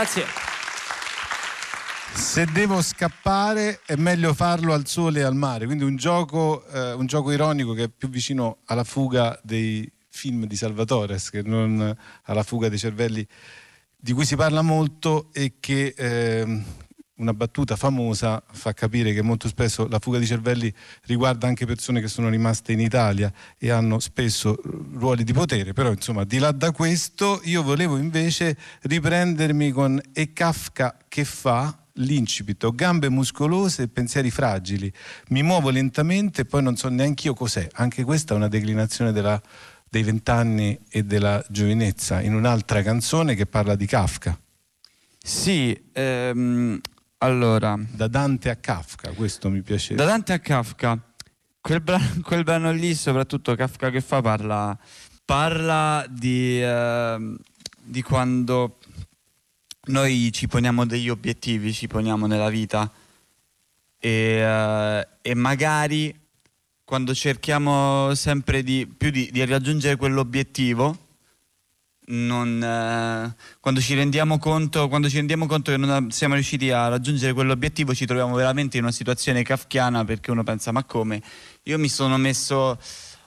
Speaker 1: Grazie.
Speaker 2: Se devo scappare è meglio farlo al sole e al mare, quindi un gioco, eh, un gioco ironico che è più vicino alla fuga dei film di Salvatore che non alla fuga dei cervelli di cui si parla molto e che eh, una battuta famosa fa capire che molto spesso la fuga di cervelli riguarda anche persone che sono rimaste in Italia e hanno spesso ruoli di potere, però insomma di là da questo io volevo invece riprendermi con E Kafka che fa? l'incipit, ho gambe muscolose e pensieri fragili, mi muovo lentamente e poi non so neanche io cos'è, anche questa è una declinazione della, dei vent'anni e della giovinezza in un'altra canzone che parla di Kafka.
Speaker 1: Sì, ehm, allora,
Speaker 2: Da Dante a Kafka, questo mi piaceva.
Speaker 1: da Dante a Kafka, quel brano, quel brano lì, soprattutto Kafka che fa, parla, parla di, ehm, di quando noi ci poniamo degli obiettivi, ci poniamo nella vita e, eh, e magari quando cerchiamo sempre di, più di, di raggiungere quell'obiettivo, non, eh, quando, ci rendiamo conto, quando ci rendiamo conto che non siamo riusciti a raggiungere quell'obiettivo ci troviamo veramente in una situazione kafkiana perché uno pensa ma come? Io mi sono messo,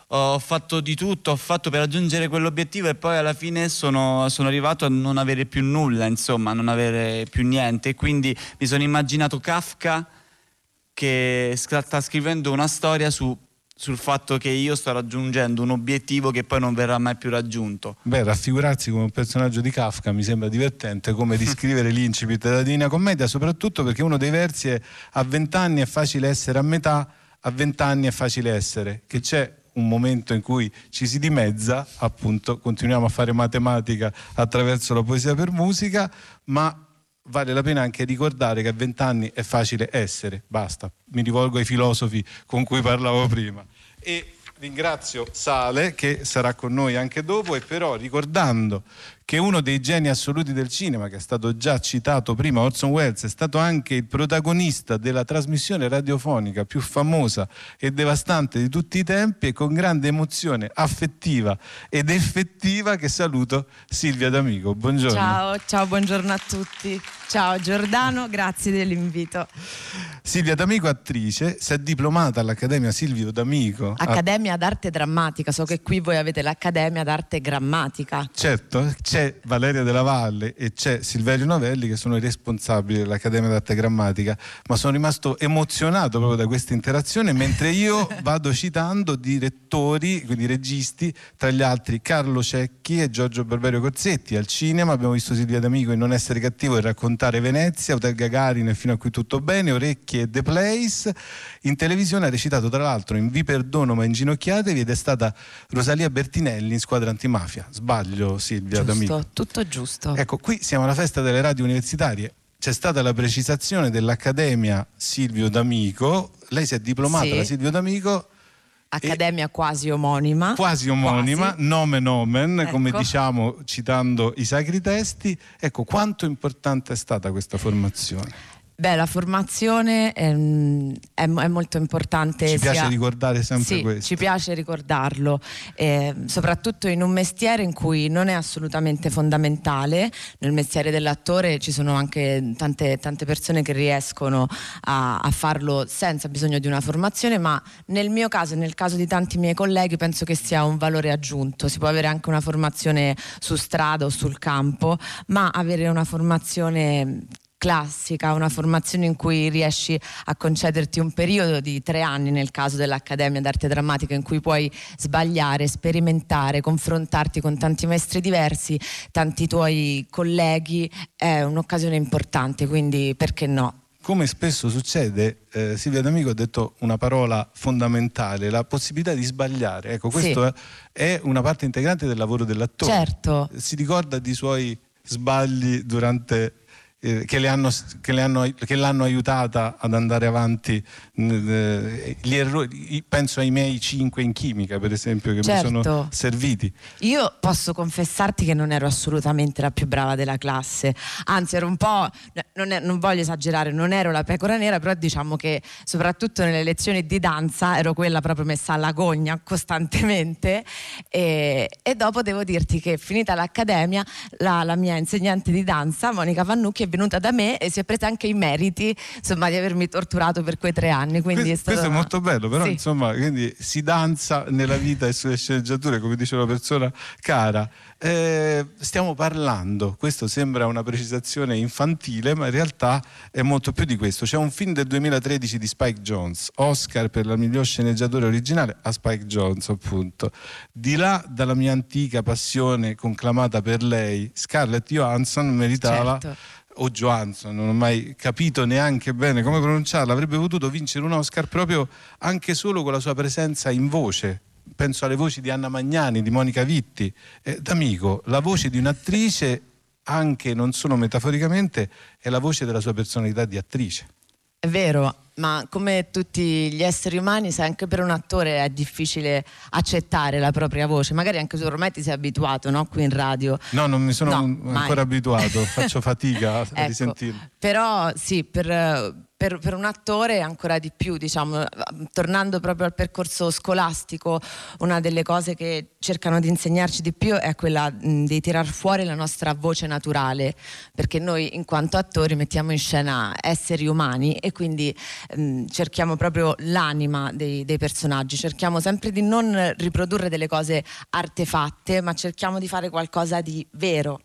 Speaker 1: ho fatto di tutto, ho fatto per raggiungere quell'obiettivo e poi alla fine sono, sono arrivato a non avere più nulla, insomma, a non avere più niente. Quindi mi sono immaginato Kafka che sta scrivendo una storia su sul fatto che io sto raggiungendo un obiettivo che poi non verrà mai più raggiunto.
Speaker 2: Beh, raffigurarsi come un personaggio di Kafka mi sembra divertente, come descrivere l'incipit della Divina Commedia, soprattutto perché uno dei versi è a vent'anni è facile essere a metà, a vent'anni è facile essere, che c'è un momento in cui ci si dimezza, appunto, continuiamo a fare matematica attraverso la poesia per musica, ma vale la pena anche ricordare che a vent'anni è facile essere, basta, mi rivolgo ai filosofi con cui parlavo prima. E ringrazio Sale che sarà con noi anche dopo e però ricordando che uno dei geni assoluti del cinema, che è stato già citato prima, Orson Welles, è stato anche il protagonista della trasmissione radiofonica più famosa e devastante di tutti i tempi e con grande emozione affettiva ed effettiva che saluto Silvia D'Amico. Buongiorno.
Speaker 8: Ciao, ciao, buongiorno a tutti. Ciao Giordano, grazie dell'invito.
Speaker 2: Silvia D'Amico, attrice, si è diplomata all'Accademia Silvio D'Amico.
Speaker 8: Accademia d'arte drammatica, so che qui voi avete l'Accademia d'arte grammatica.
Speaker 2: Certo, c'è Valeria della Valle e c'è Silverio Novelli che sono i responsabili dell'Accademia d'Arte Grammatica, ma sono rimasto emozionato proprio da questa interazione mentre io vado citando direttori, quindi registi, tra gli altri Carlo Cecchi e Giorgio Barberio Corsetti. Al cinema abbiamo visto Silvia D'Amico in Non essere cattivo e raccontare Venezia, Hotel Gagarin e Fino a qui tutto bene, Orecchie e The Place. In televisione ha recitato tra l'altro in Vi perdono ma inginocchiatevi ed è stata Rosalia Bertinelli in Squadra Antimafia. Sbaglio Silvia D'Amico?
Speaker 8: Giusto, tutto giusto.
Speaker 2: Ecco, qui siamo alla festa delle radio universitarie. C'è stata la precisazione dell'Accademia Silvio D'Amico. Lei si è diplomata
Speaker 8: Sì.
Speaker 2: da Silvio D'Amico,
Speaker 8: Accademia quasi omonima.
Speaker 2: quasi omonima,
Speaker 8: Quasi.
Speaker 2: nomen omen, come
Speaker 8: Ecco.
Speaker 2: diciamo citando i sacri testi. Ecco, quanto importante è stata questa formazione?
Speaker 8: Beh, la formazione ehm, è, è molto importante.
Speaker 2: Ci piace
Speaker 8: sia-
Speaker 2: ricordare sempre
Speaker 8: sì,
Speaker 2: questo.
Speaker 8: Ci piace ricordarlo, eh, soprattutto in un mestiere in cui non è assolutamente fondamentale. Nel mestiere dell'attore ci sono anche tante, tante persone che riescono a, a farlo senza bisogno di una formazione, ma nel mio caso e nel caso di tanti miei colleghi penso che sia un valore aggiunto. Si può avere anche una formazione su strada o sul campo, ma avere una formazione classica, una formazione in cui riesci a concederti un periodo di tre anni nel caso dell'Accademia d'Arte Drammatica in cui puoi sbagliare, sperimentare, confrontarti con tanti maestri diversi, tanti tuoi colleghi, è un'occasione importante, quindi perché no?
Speaker 2: Come spesso succede, eh, Silvia D'Amico ha detto una parola fondamentale, la possibilità di sbagliare. Ecco, questo è, è una parte integrante del lavoro dell'attore.
Speaker 8: Certo.
Speaker 2: Si ricorda di suoi sbagli durante eh, che, le hanno, che, le hanno, che, l'hanno aiutata ad andare avanti. Eh, errori, penso ai miei cinque in chimica, per esempio, che certo. mi sono serviti.
Speaker 8: Io posso confessarti che non ero assolutamente la più brava della classe, anzi ero un po', non, è, non voglio esagerare, non ero la pecora nera, però diciamo che soprattutto nelle lezioni di danza ero quella proprio messa alla gogna costantemente e, e dopo devo dirti che finita l'accademia la, la mia insegnante di danza, Monica Vannucchi, è venuta da me e si è presa anche i meriti insomma, di avermi torturato per quei tre anni. Quindi
Speaker 2: questo,
Speaker 8: è, stato...
Speaker 2: questo è molto bello, però sì. insomma si danza nella vita e sulle sceneggiature, come dice una persona cara. Eh, stiamo parlando, questo sembra una precisazione infantile, ma in realtà è molto più di questo. C'è un film del 2013 di Spike Jones, Oscar per la miglior sceneggiatore originale a Spike Jones, appunto. Di là dalla mia antica passione conclamata per lei, Scarlett Johansson meritava certo o Johansson, non ho mai capito neanche bene come pronunciarla, avrebbe potuto vincere un Oscar proprio anche solo con la sua presenza in voce penso alle voci di Anna Magnani, di Monica Vitti. Eh, d'amico, la voce di un'attrice, anche non solo metaforicamente, è la voce della sua personalità di attrice.
Speaker 8: È vero, ma come tutti gli esseri umani, se anche per un attore è difficile accettare la propria voce, magari anche tu ormai ti sei abituato, no? Qui in radio.
Speaker 2: No, non mi sono no, ancora mai. abituato, faccio fatica a ecco, risentirlo.
Speaker 8: Però sì, per per, per, un attore ancora di più, diciamo, tornando proprio al percorso scolastico, una delle cose che cercano di insegnarci di più è quella mh, di tirar fuori la nostra voce naturale, perché noi in quanto attori mettiamo in scena esseri umani e quindi mh, cerchiamo proprio l'anima dei, dei personaggi, cerchiamo sempre di non riprodurre delle cose artefatte, ma cerchiamo di fare qualcosa di vero.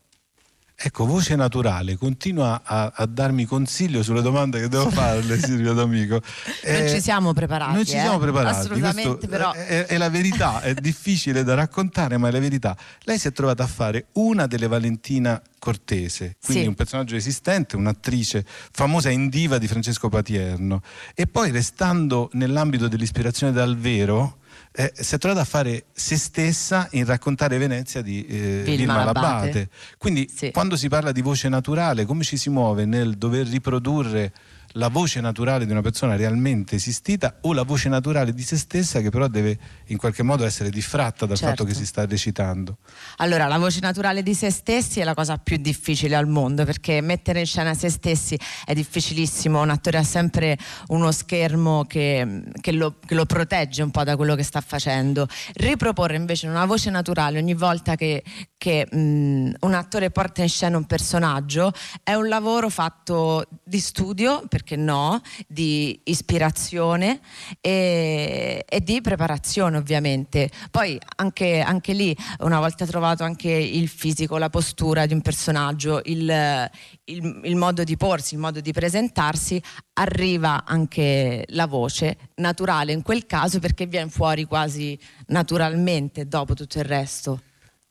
Speaker 2: Ecco, voce naturale, continua a, a, darmi consiglio sulle domande che devo farle, Silvia D'Amico.
Speaker 8: Eh, non ci siamo preparati.
Speaker 2: Non ci
Speaker 8: eh?
Speaker 2: siamo preparati.
Speaker 8: Assolutamente,
Speaker 2: Questo
Speaker 8: però.
Speaker 2: È, è, la verità, è difficile da raccontare, ma è la verità. Lei si è trovata a fare una delle Valentina Cortese, quindi sì. un personaggio esistente, un'attrice famosa in diva di Francesco Patierno. E poi, restando nell'ambito dell'ispirazione dal vero, eh, si è trovata a fare se stessa in raccontare Venezia di eh, Vilma Labate. Quindi sì. quando si parla di voce naturale, come ci si muove nel dover riprodurre la voce naturale di una persona realmente esistita o la voce naturale di se stessa che però deve in qualche modo essere diffratta dal certo. fatto che si sta recitando.
Speaker 8: Allora, la voce naturale di se stessi è la cosa più difficile al mondo perché mettere in scena se stessi è difficilissimo, un attore ha sempre uno schermo che, che, lo, che lo, protegge un po' da quello che sta facendo. Riproporre invece una voce naturale ogni volta che, che mh, un attore porta in scena un personaggio è un lavoro fatto di studio perché no, di ispirazione e, e di preparazione ovviamente. Poi anche, anche, lì, una volta trovato anche il fisico, la postura di un personaggio, il, il, il modo di porsi, il modo di presentarsi, arriva anche la voce naturale in quel caso perché viene fuori quasi naturalmente dopo tutto il resto.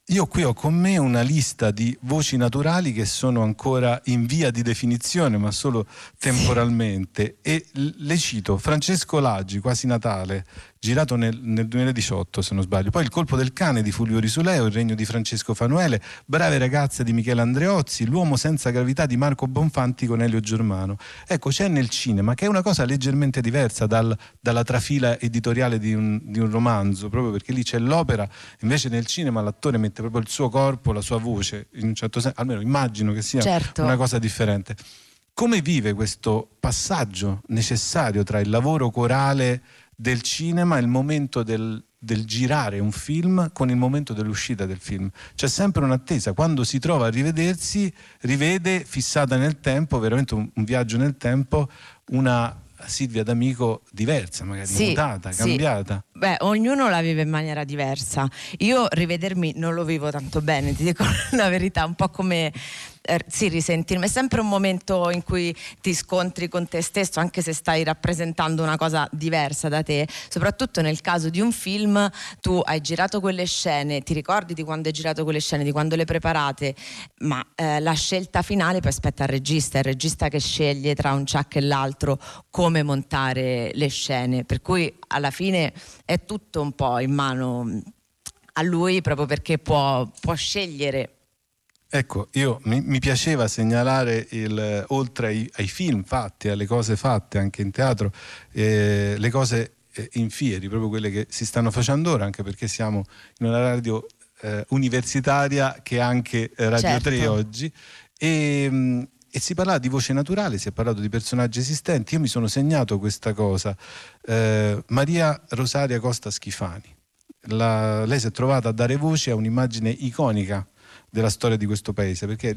Speaker 2: Io qui ho con me una lista di voci naturali che sono ancora in via di definizione, ma solo temporalmente. E le cito Francesco Laggi, quasi Natale, girato nel, nel, 2018 se non sbaglio. Poi Il colpo del cane di Fulvio Risuleo, Il regno di Francesco Fanuele, Brave ragazze di Michele Andreozzi, L'uomo senza gravità di Marco Bonfanti con Elio Germano. Ecco, c'è nel cinema, che è una cosa leggermente diversa dal, dalla trafila editoriale di un, di un, romanzo, proprio perché lì c'è l'opera, invece nel cinema l'attore mette proprio il suo corpo, la sua voce, in un certo senso, almeno immagino che sia certo. una cosa differente. Come vive questo passaggio necessario tra il lavoro corale del cinema il momento del, del, girare un film con il momento dell'uscita del film. C'è sempre un'attesa, quando si trova a rivedersi, rivede fissata nel tempo, veramente un, un viaggio nel tempo, una Silvia D'Amico diversa, magari sì, mutata, cambiata.
Speaker 8: Sì. Beh, ognuno la vive in maniera diversa. Io rivedermi non lo vivo tanto bene, ti dico la verità, un po' come sì, risentirmi. È sempre un momento in cui ti scontri con te stesso, anche se stai rappresentando una cosa diversa da te. Soprattutto nel caso di un film, tu hai girato quelle scene, ti ricordi di quando hai girato quelle scene, di quando le preparate, ma eh, la scelta finale poi aspetta al regista, è il regista che sceglie tra un ciak e l'altro come montare le scene. Per cui alla fine è tutto un po' in mano a lui proprio perché può, può scegliere
Speaker 2: Ecco, io mi, mi piaceva segnalare il, oltre ai, ai, film fatti, alle cose fatte anche in teatro, eh, le cose eh, in fieri, proprio quelle che si stanno facendo ora, anche perché siamo in una radio eh, universitaria che è anche Radio certo. 3 oggi. E, mm, e si parlava di voce naturale, si è parlato di personaggi esistenti. Io mi sono segnato questa cosa. Eh, Maria Rosaria Costa Schifani. La, lei si è trovata a dare voce a un'immagine iconica della storia di questo paese, perché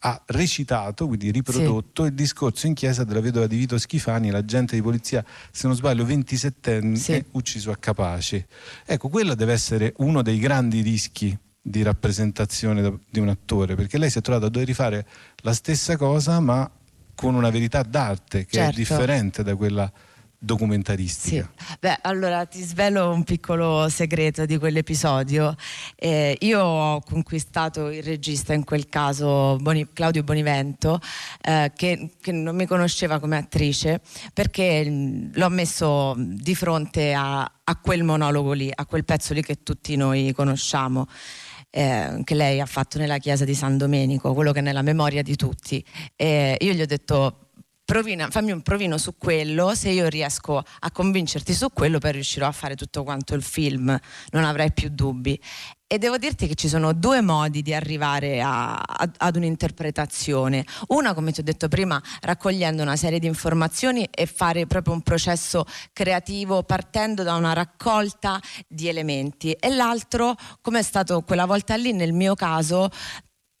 Speaker 2: ha recitato, quindi riprodotto sì. il discorso in chiesa della vedova di Vito Schifani, l'agente di polizia, se non sbaglio, 27enne, sì. ucciso a Capace. Ecco, quello deve essere uno dei grandi rischi di rappresentazione di un attore, perché lei si è trovata a dover rifare la stessa cosa, ma con una verità d'arte che certo. è differente da quella documentaristica.
Speaker 8: Sì. Beh, allora ti svelo un piccolo segreto di quell'episodio. Eh, io ho conquistato il regista, in quel caso Boni, Claudio Bonivento, eh, che, che, non mi conosceva come attrice, perché mm, l'ho messo di fronte a, a quel monologo lì, a quel pezzo lì che tutti noi conosciamo. Eh, che lei ha fatto nella chiesa di San Domenico, quello che è nella memoria di tutti. Eh, io gli ho detto provina, fammi un provino su quello, se io riesco a convincerti su quello poi riuscirò a fare tutto quanto il film, non avrai più dubbi. E devo dirti che ci sono due modi di arrivare a, a, ad un'interpretazione. Una, come ti ho detto prima, raccogliendo una serie di informazioni e fare proprio un processo creativo partendo da una raccolta di elementi. E l'altro, come è stato quella volta lì nel mio caso,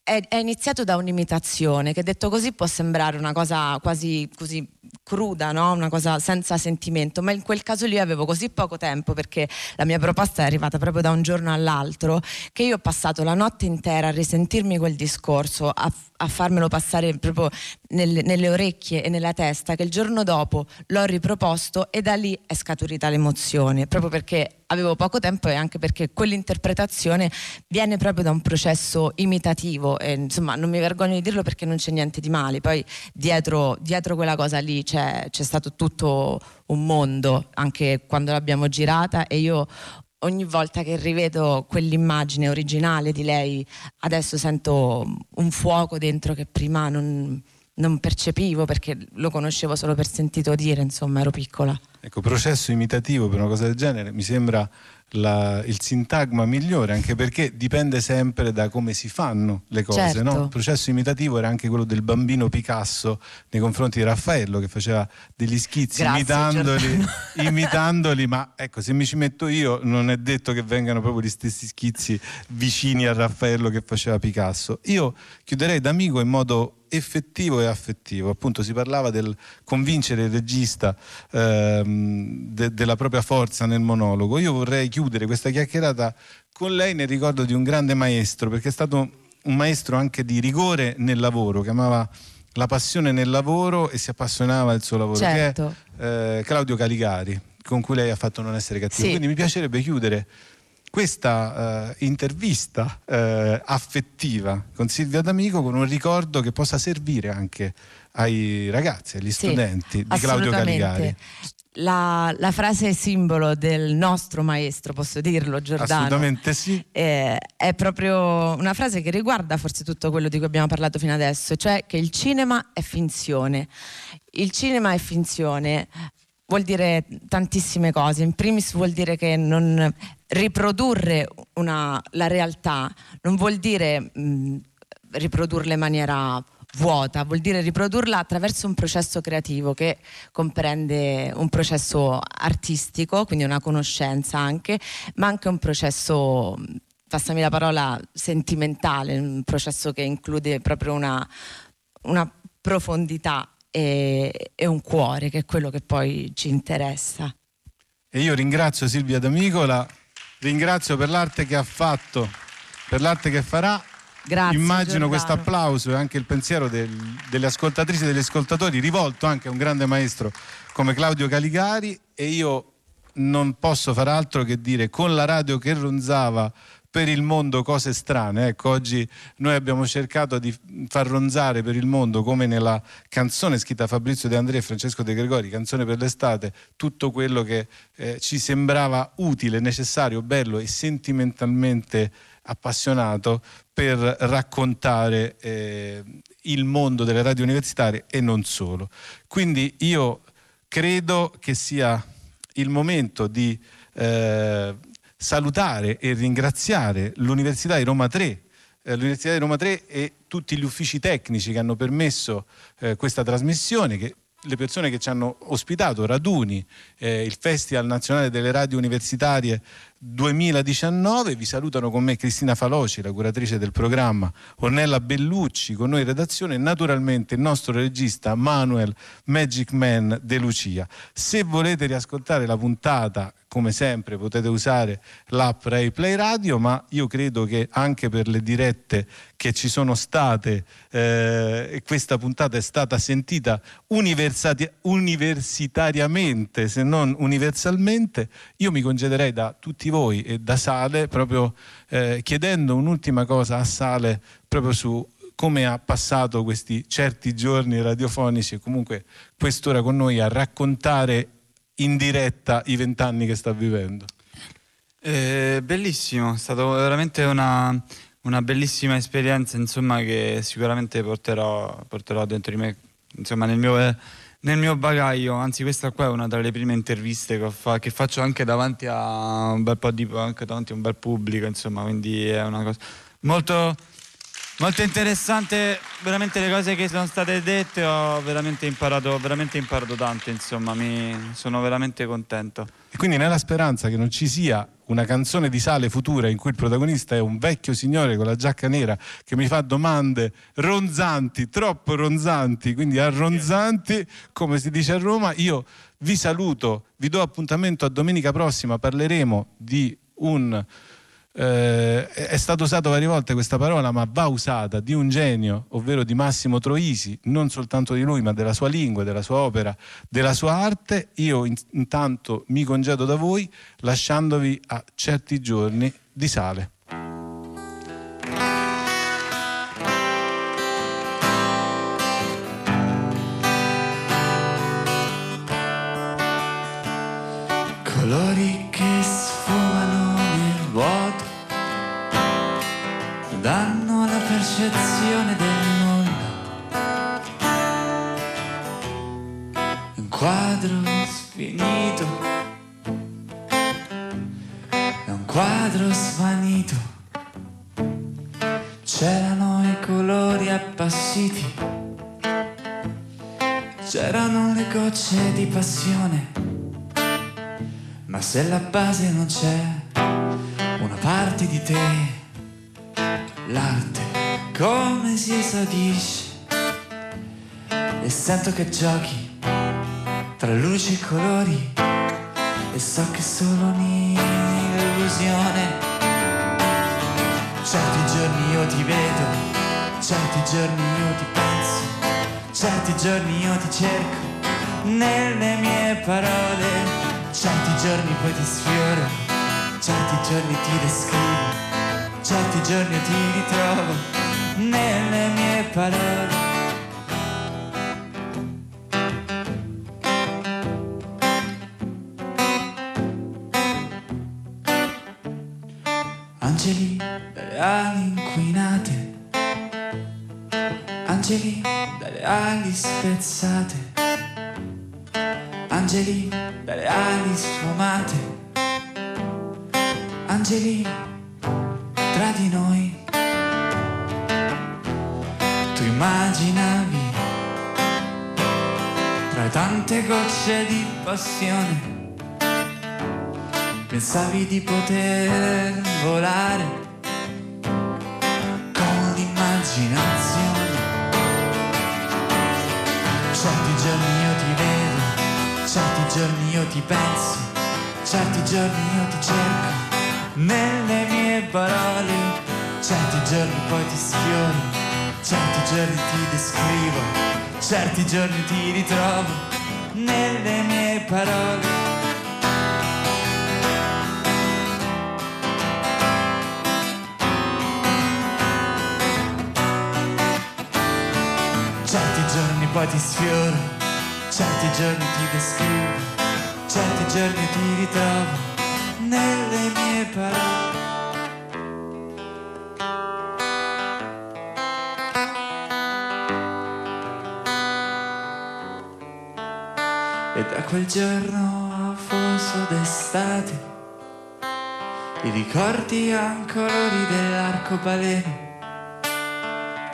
Speaker 8: è, è, iniziato da un'imitazione che detto così può sembrare una cosa quasi così cruda, no? una cosa senza sentimento, ma in quel caso lì avevo così poco tempo perché la mia proposta è arrivata proprio da un giorno all'altro che io ho passato la notte intera a risentirmi quel discorso, a, a farmelo passare proprio nelle, nelle orecchie e nella testa, che il giorno dopo l'ho riproposto e da lì è scaturita l'emozione, proprio perché avevo poco tempo e anche perché quell'interpretazione viene proprio da un processo imitativo e insomma non mi vergogno di dirlo perché non c'è niente di male, poi dietro, dietro quella cosa lì c'è, c'è stato tutto un mondo anche quando l'abbiamo girata e io ogni volta che rivedo quell'immagine originale di lei adesso sento un fuoco dentro che prima non, non percepivo perché lo conoscevo solo per sentito dire, insomma ero piccola.
Speaker 2: Ecco, processo imitativo per una cosa del genere mi sembra la, il sintagma migliore, anche perché dipende sempre da come si fanno le cose. Certo. No? Il processo imitativo era anche quello del bambino Picasso nei confronti di Raffaello che faceva degli schizzi Grazie, imitandoli, imitandoli, ma ecco, se mi ci metto io non è detto che vengano proprio gli stessi schizzi vicini a Raffaello che faceva Picasso. Io chiuderei d'amico in modo effettivo e affettivo. Appunto si parlava del convincere il regista ehm, de- della propria forza nel monologo. Io vorrei chiudere questa chiacchierata con lei nel ricordo di un grande maestro, perché è stato un maestro anche di rigore nel lavoro, che amava la passione nel lavoro e si appassionava al suo lavoro,
Speaker 8: certo.
Speaker 2: che è eh, Claudio Caligari, con cui lei ha fatto Non essere cattivo. Sì. Quindi mi piacerebbe chiudere questa uh, intervista uh, affettiva con Silvia D'Amico con un ricordo che possa servire anche ai ragazzi, agli sì, studenti di Claudio Caligari.
Speaker 8: La, la, frase simbolo del nostro maestro, posso dirlo, Giordano.
Speaker 2: Assolutamente sì.
Speaker 8: È, è, proprio una frase che riguarda forse tutto quello di cui abbiamo parlato fino adesso, cioè che il cinema è finzione. Il cinema è finzione vuol dire tantissime cose. In primis vuol dire che non riprodurre una, la realtà non vuol dire mh, riprodurla in maniera vuota, vuol dire riprodurla attraverso un processo creativo che comprende un processo artistico, quindi una conoscenza anche, ma anche un processo, passami la parola, sentimentale, un processo che include proprio una, una profondità e, e un cuore, che è quello che poi ci interessa.
Speaker 2: E io ringrazio Silvia D'Amico, la ringrazio per l'arte che ha fatto, per l'arte che farà.
Speaker 8: Grazie,
Speaker 2: Immagino questo applauso e anche il pensiero del, delle ascoltatrici e degli ascoltatori rivolto anche a un grande maestro come Claudio Caligari e io non posso far altro che dire con la radio che ronzava per il mondo cose strane. Ecco, oggi noi abbiamo cercato di far ronzare per il mondo, come nella canzone scritta da Fabrizio De Andrea e Francesco De Gregori, Canzone per l'estate, tutto quello che eh, ci sembrava utile, necessario, bello e sentimentalmente appassionato per raccontare eh, il mondo delle radio universitarie e non solo. Quindi io credo che sia il momento di eh, salutare e ringraziare l'Università di Roma 3 eh, l'Università di Roma 3 e tutti gli uffici tecnici che hanno permesso eh, questa trasmissione, che le persone che ci hanno ospitato, Raduni, eh, il Festival Nazionale delle Radio Universitarie 2019. Vi salutano con me Cristina Faloci, la curatrice del programma, Ornella Bellucci, con noi in redazione e naturalmente il nostro regista Manuel Magic Man De Lucia. Se volete riascoltare la puntata come sempre potete usare l'app Ray Play Radio, ma io credo che anche per le dirette che ci sono state eh, questa puntata è stata sentita universitariamente, se non universalmente, io mi concederei da tutti voi e da Sale proprio eh, chiedendo un'ultima cosa a Sale proprio su come ha passato questi certi giorni radiofonici e comunque quest'ora con noi a raccontare in diretta i vent'anni che sta vivendo?
Speaker 5: Eh, bellissimo, è stata veramente una, una, bellissima esperienza insomma, che sicuramente porterò, porterò dentro di me, insomma, nel mio, nel mio, bagaglio. Anzi, questa qua è una delle prime interviste che, fa, che, faccio anche davanti a un bel po' di anche davanti a un bel pubblico, insomma, quindi è una cosa molto Molto interessante veramente le cose che sono state dette, ho veramente imparato, veramente imparato tanto, insomma, mi sono veramente contento.
Speaker 2: E quindi nella speranza che non ci sia una canzone di sale futura in cui il protagonista è un vecchio signore con la giacca nera che mi fa domande ronzanti, troppo ronzanti, quindi arronzanti, come si dice a Roma, io vi saluto, vi do appuntamento a domenica prossima, parleremo di un eh, è stato usato varie volte questa parola, ma va usata di un genio, ovvero di Massimo Troisi, non soltanto di lui, ma della sua lingua, della sua opera, della sua arte. Io in, intanto mi congedo da voi lasciandovi a certi giorni di sale.
Speaker 1: Colori percezione del nulla. Un quadro sfinito, è un quadro svanito. C'erano i colori appassiti, c'erano le gocce di passione, ma se la base non c'è, una parte di te l'arte come si esaudisce e sento che giochi tra luci e colori. E so che è solo un'illusione. Certi giorni io ti vedo certi giorni io ti penso certi giorni io ti cerco nelle mie parole. Certi giorni poi ti sfioro certi giorni ti descrivo certi giorni ti ritrovo nelle mie parole. Angeli dalle ali inquinate, angeli dalle ali spezzate, angeli dalle ali sfumate, angeli tra di noi. Immaginavi tra tante gocce di passione, pensavi di poter volare con l'immaginazione. Certi giorni io ti vedo, certi giorni io ti penso, certi giorni io ti cerco nelle mie parole. Certi giorni poi ti sfioro, certi giorni ti descrivo, certi giorni ti ritrovo nelle mie parole. Certi giorni poi ti sfioro, certi giorni ti descrivo, certi giorni ti ritrovo nelle mie parole. Quel giorno afoso d'estate i ricordi ancora dell'arcobaleno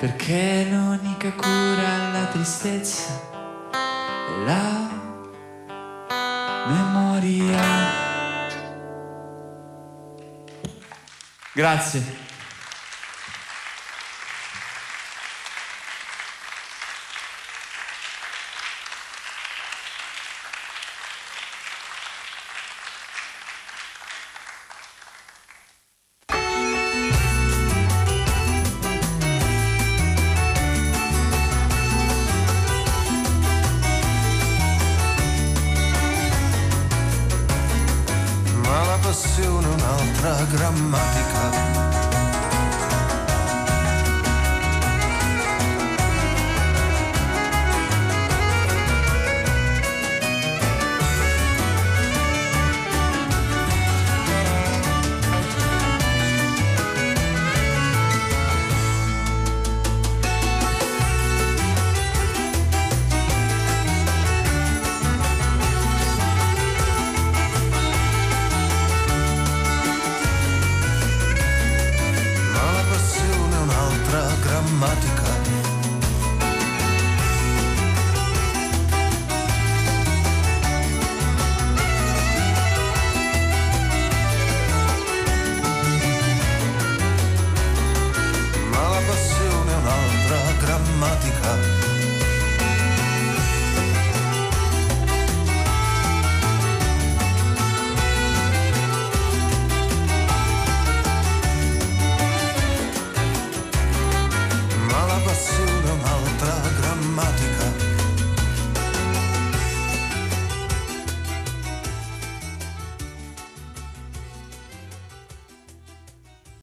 Speaker 1: perché l'unica cura alla tristezza è la memoria. Grazie.